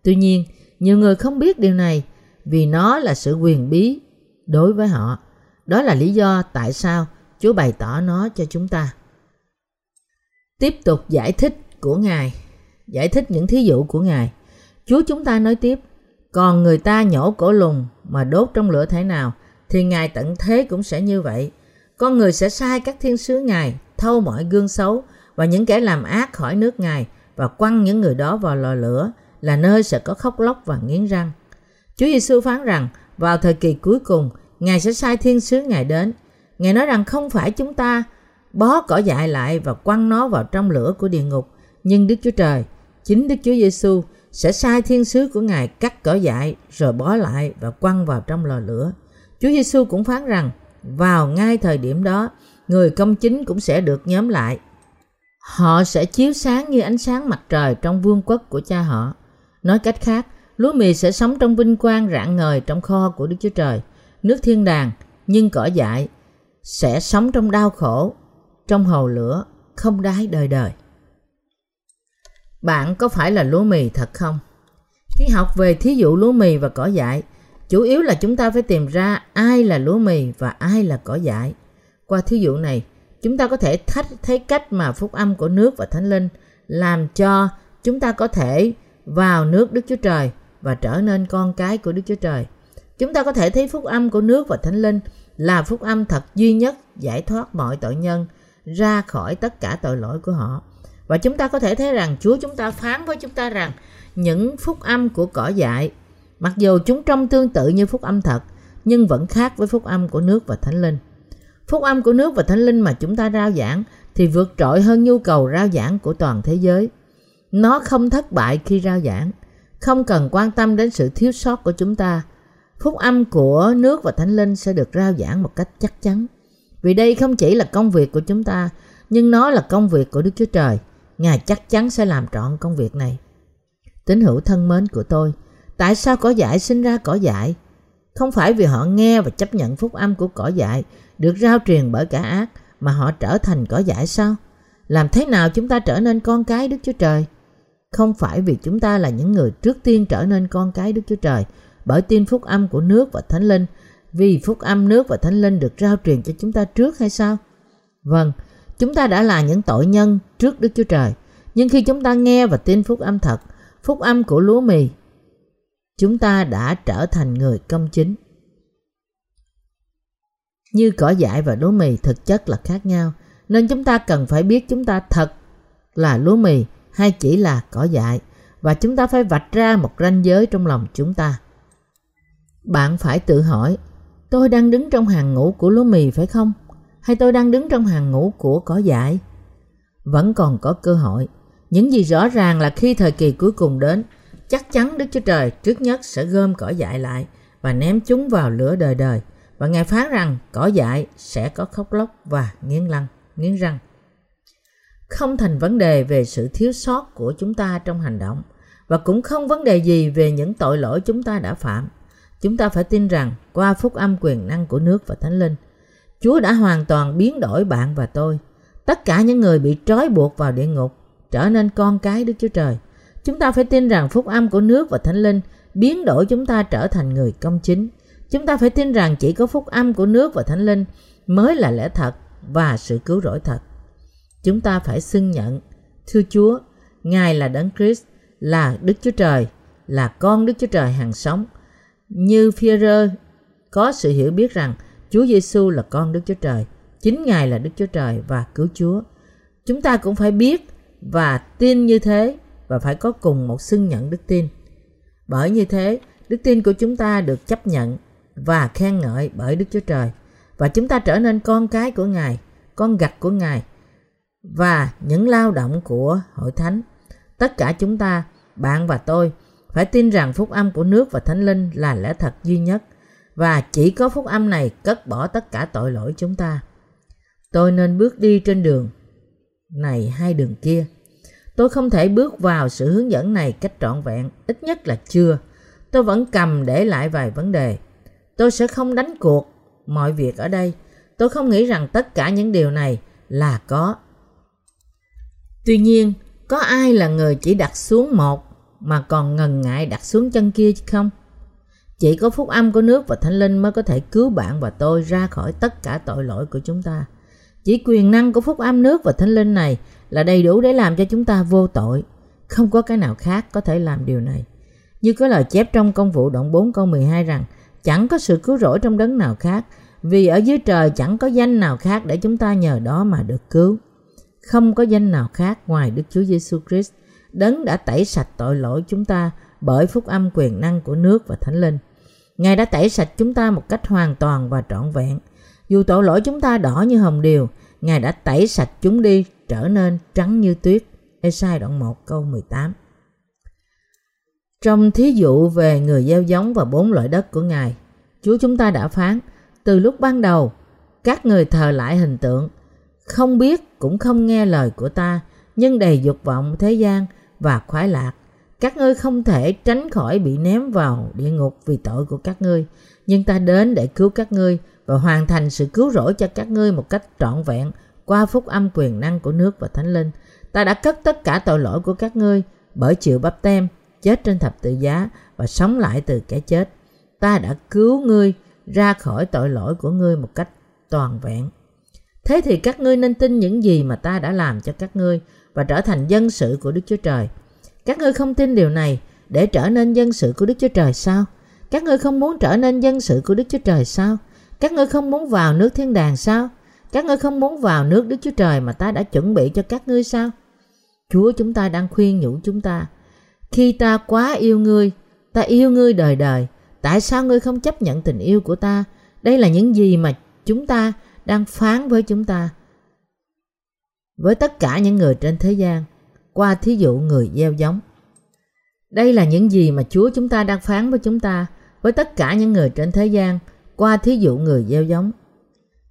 Tuy nhiên, nhiều người không biết điều này vì nó là sự quyền bí đối với họ. Đó là lý do tại sao Chúa bày tỏ nó cho chúng ta. Tiếp tục giải thích của Ngài, giải thích những thí dụ của Ngài. Chúa chúng ta nói tiếp, còn người ta nhổ cổ lùng mà đốt trong lửa thế nào, thì Ngài tận thế cũng sẽ như vậy. Con người sẽ sai các thiên sứ Ngài, thâu mọi gương xấu và những kẻ làm ác khỏi nước Ngài và quăng những người đó vào lò lửa là nơi sẽ có khóc lóc và nghiến răng. Chúa Giêsu phán rằng vào thời kỳ cuối cùng, Ngài sẽ sai thiên sứ Ngài đến. Ngài nói rằng không phải chúng ta bó cỏ dại lại và quăng nó vào trong lửa của địa ngục, nhưng Đức Chúa Trời, chính Đức Chúa Giêsu sẽ sai thiên sứ của Ngài cắt cỏ dại rồi bó lại và quăng vào trong lò lửa. Chúa Giêsu cũng phán rằng vào ngay thời điểm đó, người công chính cũng sẽ được nhóm lại. Họ sẽ chiếu sáng như ánh sáng mặt trời trong vương quốc của cha họ. Nói cách khác, lúa mì sẽ sống trong vinh quang rạng ngời trong kho của Đức Chúa Trời. Nước thiên đàng, nhưng cỏ dại, sẽ sống trong đau khổ, trong hồ lửa, không đái đời đời. Bạn có phải là lúa mì thật không? Khi học về thí dụ lúa mì và cỏ dại, chủ yếu là chúng ta phải tìm ra ai là lúa mì và ai là cỏ dại. Qua thí dụ này, chúng ta có thể thách thấy cách mà phúc âm của nước và thánh linh làm cho chúng ta có thể vào nước Đức Chúa Trời và trở nên con cái của Đức Chúa Trời. Chúng ta có thể thấy phúc âm của nước và thánh linh là phúc âm thật duy nhất giải thoát mọi tội nhân ra khỏi tất cả tội lỗi của họ. Và chúng ta có thể thấy rằng Chúa chúng ta phán với chúng ta rằng những phúc âm của cỏ dại, mặc dù chúng trông tương tự như phúc âm thật, nhưng vẫn khác với phúc âm của nước và thánh linh. Phúc âm của nước và thánh linh mà chúng ta rao giảng thì vượt trội hơn nhu cầu rao giảng của toàn thế giới. Nó không thất bại khi rao giảng, không cần quan tâm đến sự thiếu sót của chúng ta. Phúc âm của nước và thánh linh sẽ được rao giảng một cách chắc chắn. Vì đây không chỉ là công việc của chúng ta, nhưng nó là công việc của Đức Chúa Trời. Ngài chắc chắn sẽ làm trọn công việc này. Tín hữu thân mến của tôi, tại sao cỏ dại sinh ra cỏ dại? Không phải vì họ nghe và chấp nhận phúc âm của cỏ dại được rao truyền bởi cả ác mà họ trở thành cỏ dại sao? Làm thế nào chúng ta trở nên con cái Đức Chúa Trời? Không phải vì chúng ta là những người trước tiên trở nên con cái Đức Chúa Trời bởi tin phúc âm của nước và thánh linh vì phúc âm nước và thánh linh được rao truyền cho chúng ta trước hay sao? Vâng, chúng ta đã là những tội nhân trước Đức Chúa Trời. Nhưng khi chúng ta nghe và tin phúc âm thật, phúc âm của lúa mì, chúng ta đã trở thành người công chính. Như cỏ dại và lúa mì thực chất là khác nhau, nên chúng ta cần phải biết chúng ta thật là lúa mì hay chỉ là cỏ dại và chúng ta phải vạch ra một ranh giới trong lòng chúng ta. Bạn phải tự hỏi, tôi đang đứng trong hàng ngũ của lúa mì phải không? Hay tôi đang đứng trong hàng ngũ của cỏ dại? Vẫn còn có cơ hội. Những gì rõ ràng là khi thời kỳ cuối cùng đến, chắc chắn Đức Chúa Trời trước nhất sẽ gom cỏ dại lại và ném chúng vào lửa đời đời. Và Ngài phán rằng cỏ dại sẽ có khóc lóc và nghiến răng, nghiến răng không thành vấn đề về sự thiếu sót của chúng ta trong hành động và cũng không vấn đề gì về những tội lỗi chúng ta đã phạm. Chúng ta phải tin rằng qua phúc âm quyền năng của nước và Thánh Linh, Chúa đã hoàn toàn biến đổi bạn và tôi. Tất cả những người bị trói buộc vào địa ngục trở nên con cái Đức Chúa Trời. Chúng ta phải tin rằng phúc âm của nước và Thánh Linh biến đổi chúng ta trở thành người công chính. Chúng ta phải tin rằng chỉ có phúc âm của nước và Thánh Linh mới là lẽ thật và sự cứu rỗi thật. Chúng ta phải xưng nhận, thưa Chúa, Ngài là Đấng Christ, là Đức Chúa Trời, là con Đức Chúa Trời hàng sống. Như Phi-rơ có sự hiểu biết rằng Chúa Giêsu là con Đức Chúa Trời, chính Ngài là Đức Chúa Trời và cứu Chúa. Chúng ta cũng phải biết và tin như thế và phải có cùng một xưng nhận đức tin. Bởi như thế, đức tin của chúng ta được chấp nhận và khen ngợi bởi Đức Chúa Trời và chúng ta trở nên con cái của Ngài, con gặt của Ngài và những lao động của hội thánh. Tất cả chúng ta, bạn và tôi, phải tin rằng phúc âm của nước và thánh linh là lẽ thật duy nhất và chỉ có phúc âm này cất bỏ tất cả tội lỗi chúng ta. Tôi nên bước đi trên đường này hay đường kia. Tôi không thể bước vào sự hướng dẫn này cách trọn vẹn, ít nhất là chưa. Tôi vẫn cầm để lại vài vấn đề. Tôi sẽ không đánh cuộc mọi việc ở đây. Tôi không nghĩ rằng tất cả những điều này là có. Tuy nhiên, có ai là người chỉ đặt xuống một mà còn ngần ngại đặt xuống chân kia chứ không? Chỉ có phúc âm của nước và thánh linh mới có thể cứu bạn và tôi ra khỏi tất cả tội lỗi của chúng ta. Chỉ quyền năng của phúc âm nước và thánh linh này là đầy đủ để làm cho chúng ta vô tội. Không có cái nào khác có thể làm điều này. Như có lời chép trong công vụ đoạn 4 câu 12 rằng chẳng có sự cứu rỗi trong đấng nào khác vì ở dưới trời chẳng có danh nào khác để chúng ta nhờ đó mà được cứu. Không có danh nào khác ngoài Đức Chúa Giêsu Christ, đấng đã tẩy sạch tội lỗi chúng ta bởi phúc âm quyền năng của nước và thánh linh. Ngài đã tẩy sạch chúng ta một cách hoàn toàn và trọn vẹn. Dù tội lỗi chúng ta đỏ như hồng điều, Ngài đã tẩy sạch chúng đi trở nên trắng như tuyết. Esai đoạn 1 câu 18 Trong thí dụ về người gieo giống và bốn loại đất của Ngài, Chúa chúng ta đã phán, từ lúc ban đầu, các người thờ lại hình tượng, không biết cũng không nghe lời của ta, nhưng đầy dục vọng thế gian và khoái lạc. Các ngươi không thể tránh khỏi bị ném vào địa ngục vì tội của các ngươi, nhưng ta đến để cứu các ngươi và hoàn thành sự cứu rỗi cho các ngươi một cách trọn vẹn qua phúc âm quyền năng của nước và thánh linh. Ta đã cất tất cả tội lỗi của các ngươi bởi chịu bắp tem, chết trên thập tự giá và sống lại từ cái chết. Ta đã cứu ngươi ra khỏi tội lỗi của ngươi một cách toàn vẹn. Thế thì các ngươi nên tin những gì mà ta đã làm cho các ngươi và trở thành dân sự của Đức Chúa Trời. Các ngươi không tin điều này để trở nên dân sự của Đức Chúa Trời sao? Các ngươi không muốn trở nên dân sự của Đức Chúa Trời sao? Các ngươi không muốn vào nước thiên đàng sao? Các ngươi không muốn vào nước Đức Chúa Trời mà ta đã chuẩn bị cho các ngươi sao? Chúa chúng ta đang khuyên nhủ chúng ta. Khi ta quá yêu ngươi, ta yêu ngươi đời đời. Tại sao ngươi không chấp nhận tình yêu của ta? Đây là những gì mà chúng ta đang phán với chúng ta. Với tất cả những người trên thế gian, qua thí dụ người gieo giống. Đây là những gì mà Chúa chúng ta đang phán với chúng ta, với tất cả những người trên thế gian, qua thí dụ người gieo giống.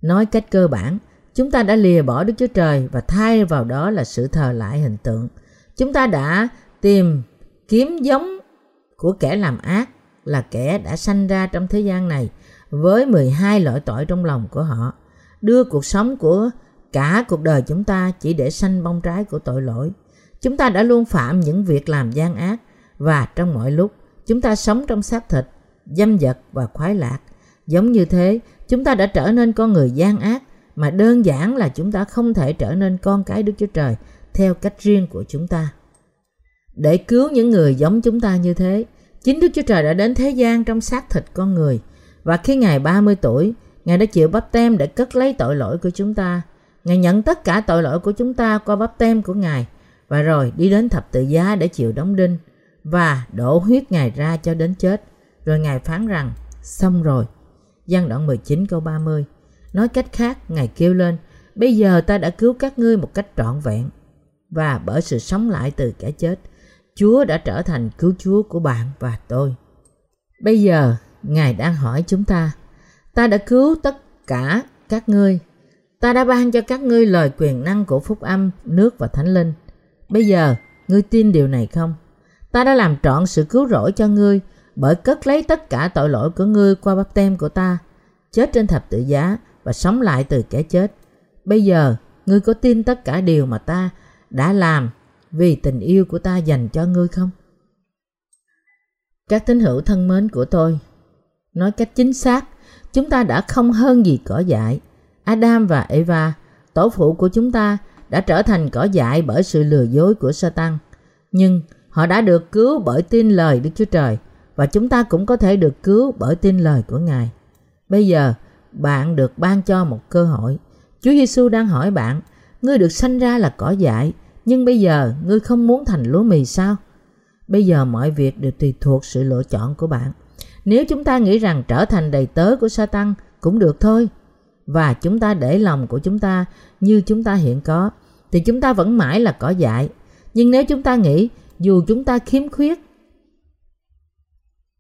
Nói cách cơ bản, chúng ta đã lìa bỏ Đức Chúa Trời và thay vào đó là sự thờ lại hình tượng. Chúng ta đã tìm kiếm giống của kẻ làm ác là kẻ đã sanh ra trong thế gian này với 12 loại tội trong lòng của họ, đưa cuộc sống của cả cuộc đời chúng ta chỉ để sanh bông trái của tội lỗi. Chúng ta đã luôn phạm những việc làm gian ác và trong mọi lúc chúng ta sống trong xác thịt, dâm dật và khoái lạc. Giống như thế, chúng ta đã trở nên con người gian ác mà đơn giản là chúng ta không thể trở nên con cái Đức Chúa Trời theo cách riêng của chúng ta. Để cứu những người giống chúng ta như thế, chính Đức Chúa Trời đã đến thế gian trong xác thịt con người và khi Ngài 30 tuổi, Ngài đã chịu bắp tem để cất lấy tội lỗi của chúng ta. Ngài nhận tất cả tội lỗi của chúng ta qua bắp tem của Ngài và rồi đi đến thập tự giá để chịu đóng đinh và đổ huyết Ngài ra cho đến chết. Rồi Ngài phán rằng, xong rồi. Giăng đoạn 19 câu 30 Nói cách khác, Ngài kêu lên, bây giờ ta đã cứu các ngươi một cách trọn vẹn. Và bởi sự sống lại từ kẻ chết, Chúa đã trở thành cứu Chúa của bạn và tôi. Bây giờ, Ngài đang hỏi chúng ta, ta đã cứu tất cả các ngươi Ta đã ban cho các ngươi lời quyền năng của phúc âm, nước và thánh linh. Bây giờ, ngươi tin điều này không? Ta đã làm trọn sự cứu rỗi cho ngươi bởi cất lấy tất cả tội lỗi của ngươi qua bắp tem của ta, chết trên thập tự giá và sống lại từ kẻ chết. Bây giờ, ngươi có tin tất cả điều mà ta đã làm vì tình yêu của ta dành cho ngươi không? Các tín hữu thân mến của tôi, nói cách chính xác, chúng ta đã không hơn gì cỏ dại. Adam và Eva, tổ phụ của chúng ta, đã trở thành cỏ dại bởi sự lừa dối của Satan. Nhưng họ đã được cứu bởi tin lời Đức Chúa Trời và chúng ta cũng có thể được cứu bởi tin lời của Ngài. Bây giờ, bạn được ban cho một cơ hội. Chúa Giêsu đang hỏi bạn, ngươi được sanh ra là cỏ dại, nhưng bây giờ ngươi không muốn thành lúa mì sao? Bây giờ mọi việc đều tùy thuộc sự lựa chọn của bạn. Nếu chúng ta nghĩ rằng trở thành đầy tớ của Satan cũng được thôi, và chúng ta để lòng của chúng ta như chúng ta hiện có, thì chúng ta vẫn mãi là cỏ dại. Nhưng nếu chúng ta nghĩ dù chúng ta khiếm khuyết,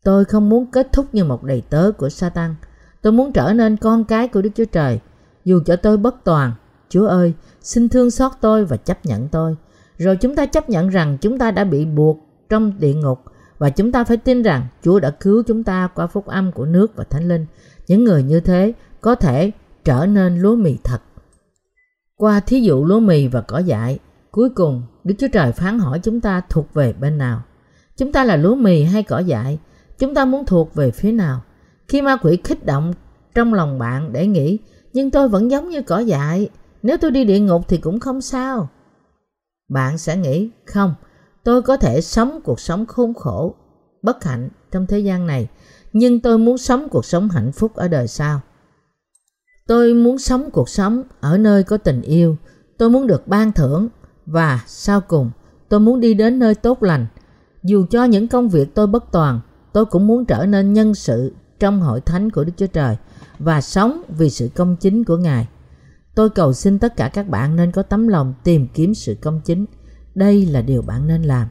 tôi không muốn kết thúc như một đầy tớ của Satan. Tôi muốn trở nên con cái của Đức Chúa Trời. Dù cho tôi bất toàn, Chúa ơi, xin thương xót tôi và chấp nhận tôi. Rồi chúng ta chấp nhận rằng chúng ta đã bị buộc trong địa ngục và chúng ta phải tin rằng Chúa đã cứu chúng ta qua phúc âm của nước và thánh linh. Những người như thế có thể trở nên lúa mì thật. Qua thí dụ lúa mì và cỏ dại, cuối cùng Đức Chúa Trời phán hỏi chúng ta thuộc về bên nào. Chúng ta là lúa mì hay cỏ dại? Chúng ta muốn thuộc về phía nào? Khi ma quỷ kích động trong lòng bạn để nghĩ nhưng tôi vẫn giống như cỏ dại, nếu tôi đi địa ngục thì cũng không sao. Bạn sẽ nghĩ không, tôi có thể sống cuộc sống khốn khổ, bất hạnh trong thế gian này, nhưng tôi muốn sống cuộc sống hạnh phúc ở đời sau. Tôi muốn sống cuộc sống ở nơi có tình yêu, tôi muốn được ban thưởng và sau cùng tôi muốn đi đến nơi tốt lành. Dù cho những công việc tôi bất toàn, tôi cũng muốn trở nên nhân sự trong hội thánh của Đức Chúa Trời và sống vì sự công chính của Ngài. Tôi cầu xin tất cả các bạn nên có tấm lòng tìm kiếm sự công chính. Đây là điều bạn nên làm.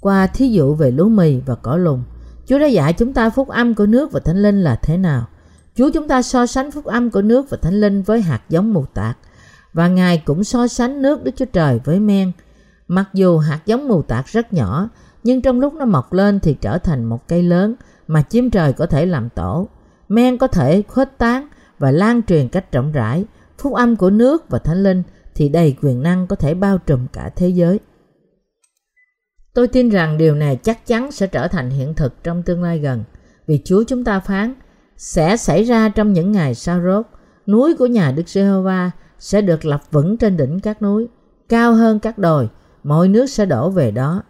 Qua thí dụ về lúa mì và cỏ lùng, Chúa đã dạy chúng ta phúc âm của nước và thánh linh là thế nào. Chúa chúng ta so sánh phúc âm của nước và thánh linh với hạt giống mù tạt và Ngài cũng so sánh nước Đức Chúa Trời với men. Mặc dù hạt giống mù tạt rất nhỏ, nhưng trong lúc nó mọc lên thì trở thành một cây lớn mà chim trời có thể làm tổ. Men có thể khuếch tán và lan truyền cách rộng rãi. Phúc âm của nước và thánh linh thì đầy quyền năng có thể bao trùm cả thế giới. Tôi tin rằng điều này chắc chắn sẽ trở thành hiện thực trong tương lai gần, vì Chúa chúng ta phán sẽ xảy ra trong những ngày sau rốt. Núi của nhà Đức Giê-hô-va sẽ được lập vững trên đỉnh các núi, cao hơn các đồi, mọi nước sẽ đổ về đó.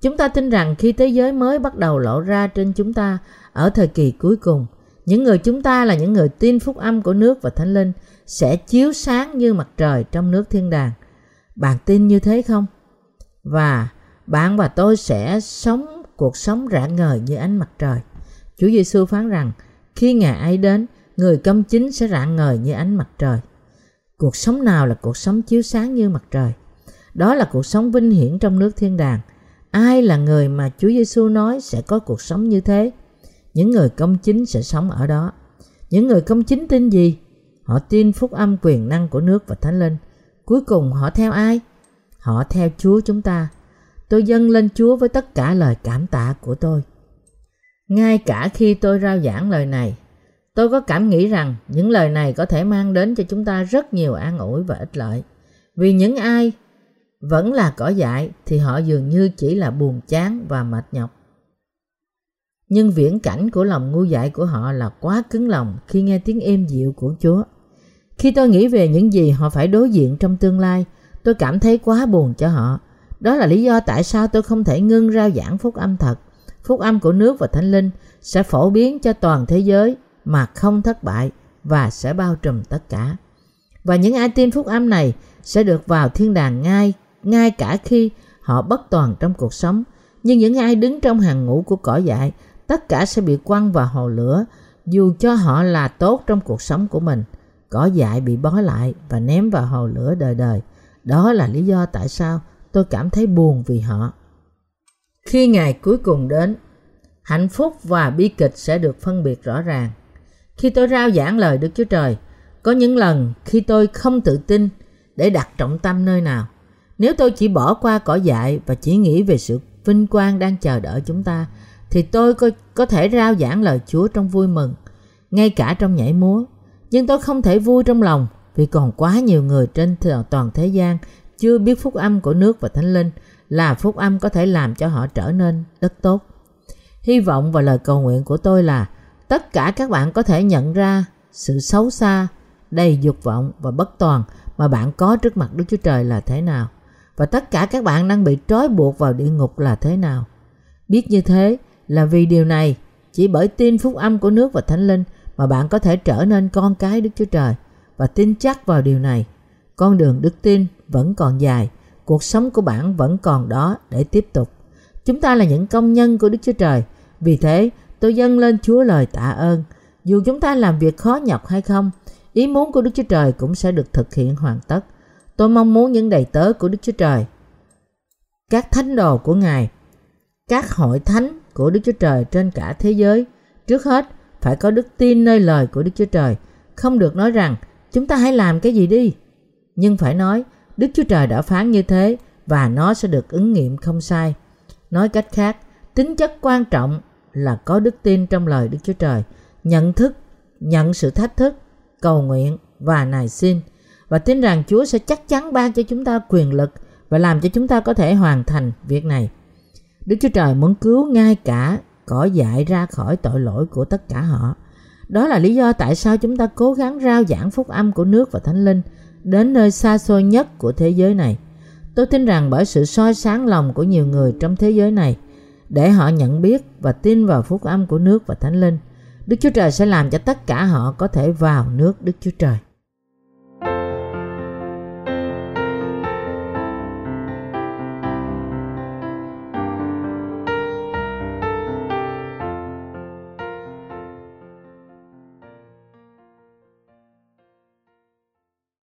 Chúng ta tin rằng khi thế giới mới bắt đầu lộ ra trên chúng ta ở thời kỳ cuối cùng, những người chúng ta là những người tin phúc âm của nước và thánh linh sẽ chiếu sáng như mặt trời trong nước thiên đàng. Bạn tin như thế không? Và bạn và tôi sẽ sống cuộc sống rạng ngời như ánh mặt trời. Chúa Giêsu phán rằng khi ngày ấy đến, người công chính sẽ rạng ngời như ánh mặt trời. Cuộc sống nào là cuộc sống chiếu sáng như mặt trời? Đó là cuộc sống vinh hiển trong nước thiên đàng. Ai là người mà Chúa Giêsu nói sẽ có cuộc sống như thế? Những người công chính sẽ sống ở đó. Những người công chính tin gì? Họ tin phúc âm quyền năng của nước và thánh linh. Cuối cùng họ theo ai? Họ theo Chúa chúng ta. Tôi dâng lên Chúa với tất cả lời cảm tạ của tôi. Ngay cả khi tôi rao giảng lời này, tôi có cảm nghĩ rằng những lời này có thể mang đến cho chúng ta rất nhiều an ủi và ích lợi. Vì những ai vẫn là cỏ dại thì họ dường như chỉ là buồn chán và mệt nhọc. Nhưng viễn cảnh của lòng ngu dại của họ là quá cứng lòng khi nghe tiếng êm dịu của Chúa. Khi tôi nghĩ về những gì họ phải đối diện trong tương lai, tôi cảm thấy quá buồn cho họ. Đó là lý do tại sao tôi không thể ngưng rao giảng phúc âm thật. Phúc âm của nước và thánh linh sẽ phổ biến cho toàn thế giới mà không thất bại và sẽ bao trùm tất cả. Và những ai tin phúc âm này sẽ được vào thiên đàng ngay ngay cả khi họ bất toàn trong cuộc sống. Nhưng những ai đứng trong hàng ngũ của cỏ dại, tất cả sẽ bị quăng vào hồ lửa, dù cho họ là tốt trong cuộc sống của mình. Cỏ dại bị bó lại và ném vào hồ lửa đời đời. Đó là lý do tại sao tôi cảm thấy buồn vì họ. Khi ngày cuối cùng đến, hạnh phúc và bi kịch sẽ được phân biệt rõ ràng. Khi tôi rao giảng lời Đức Chúa Trời, Có những lần khi tôi không tự tin để đặt trọng tâm nơi nào. Nếu tôi chỉ bỏ qua cỏ dại và chỉ nghĩ về sự vinh quang đang chờ đợi chúng ta, thì tôi có, có thể rao giảng lời Chúa trong vui mừng, ngay cả trong nhảy múa. Nhưng tôi không thể vui trong lòng vì còn quá nhiều người trên toàn thế gian chưa biết phúc âm của nước và thánh linh là phúc âm có thể làm cho họ trở nên đất tốt. Hy vọng và lời cầu nguyện của tôi là tất cả các bạn có thể nhận ra sự xấu xa, đầy dục vọng và bất toàn mà bạn có trước mặt Đức Chúa Trời là thế nào và tất cả các bạn đang bị trói buộc vào địa ngục là thế nào. Biết như thế là vì điều này, chỉ bởi tin phúc âm của nước và thánh linh mà bạn có thể trở nên con cái Đức Chúa Trời và tin chắc vào điều này. Con đường đức tin vẫn còn dài, cuộc sống của bạn vẫn còn đó để tiếp tục. Chúng ta là những công nhân của Đức Chúa Trời, vì thế tôi dâng lên Chúa lời tạ ơn. Dù chúng ta làm việc khó nhọc hay không, ý muốn của Đức Chúa Trời cũng sẽ được thực hiện hoàn tất. Tôi mong muốn những đầy tớ của Đức Chúa Trời, các thánh đồ của Ngài, các hội thánh của Đức Chúa Trời trên cả thế giới, trước hết phải có đức tin nơi lời của Đức Chúa Trời, không được nói rằng chúng ta hãy làm cái gì đi, nhưng phải nói Đức Chúa Trời đã phán như thế và nó sẽ được ứng nghiệm không sai. Nói cách khác, tính chất quan trọng là có đức tin trong lời Đức Chúa Trời, nhận thức, nhận sự thách thức, cầu nguyện và nài xin và tin rằng Chúa sẽ chắc chắn ban cho chúng ta quyền lực và làm cho chúng ta có thể hoàn thành việc này. Đức Chúa Trời muốn cứu ngay cả cỏ dại ra khỏi tội lỗi của tất cả họ. Đó là lý do tại sao chúng ta cố gắng rao giảng phúc âm của nước và thánh linh đến nơi xa xôi nhất của thế giới này. Tôi tin rằng bởi sự soi sáng lòng của nhiều người trong thế giới này, để họ nhận biết và tin vào phúc âm của nước và thánh linh, Đức Chúa Trời sẽ làm cho tất cả họ có thể vào nước Đức Chúa Trời.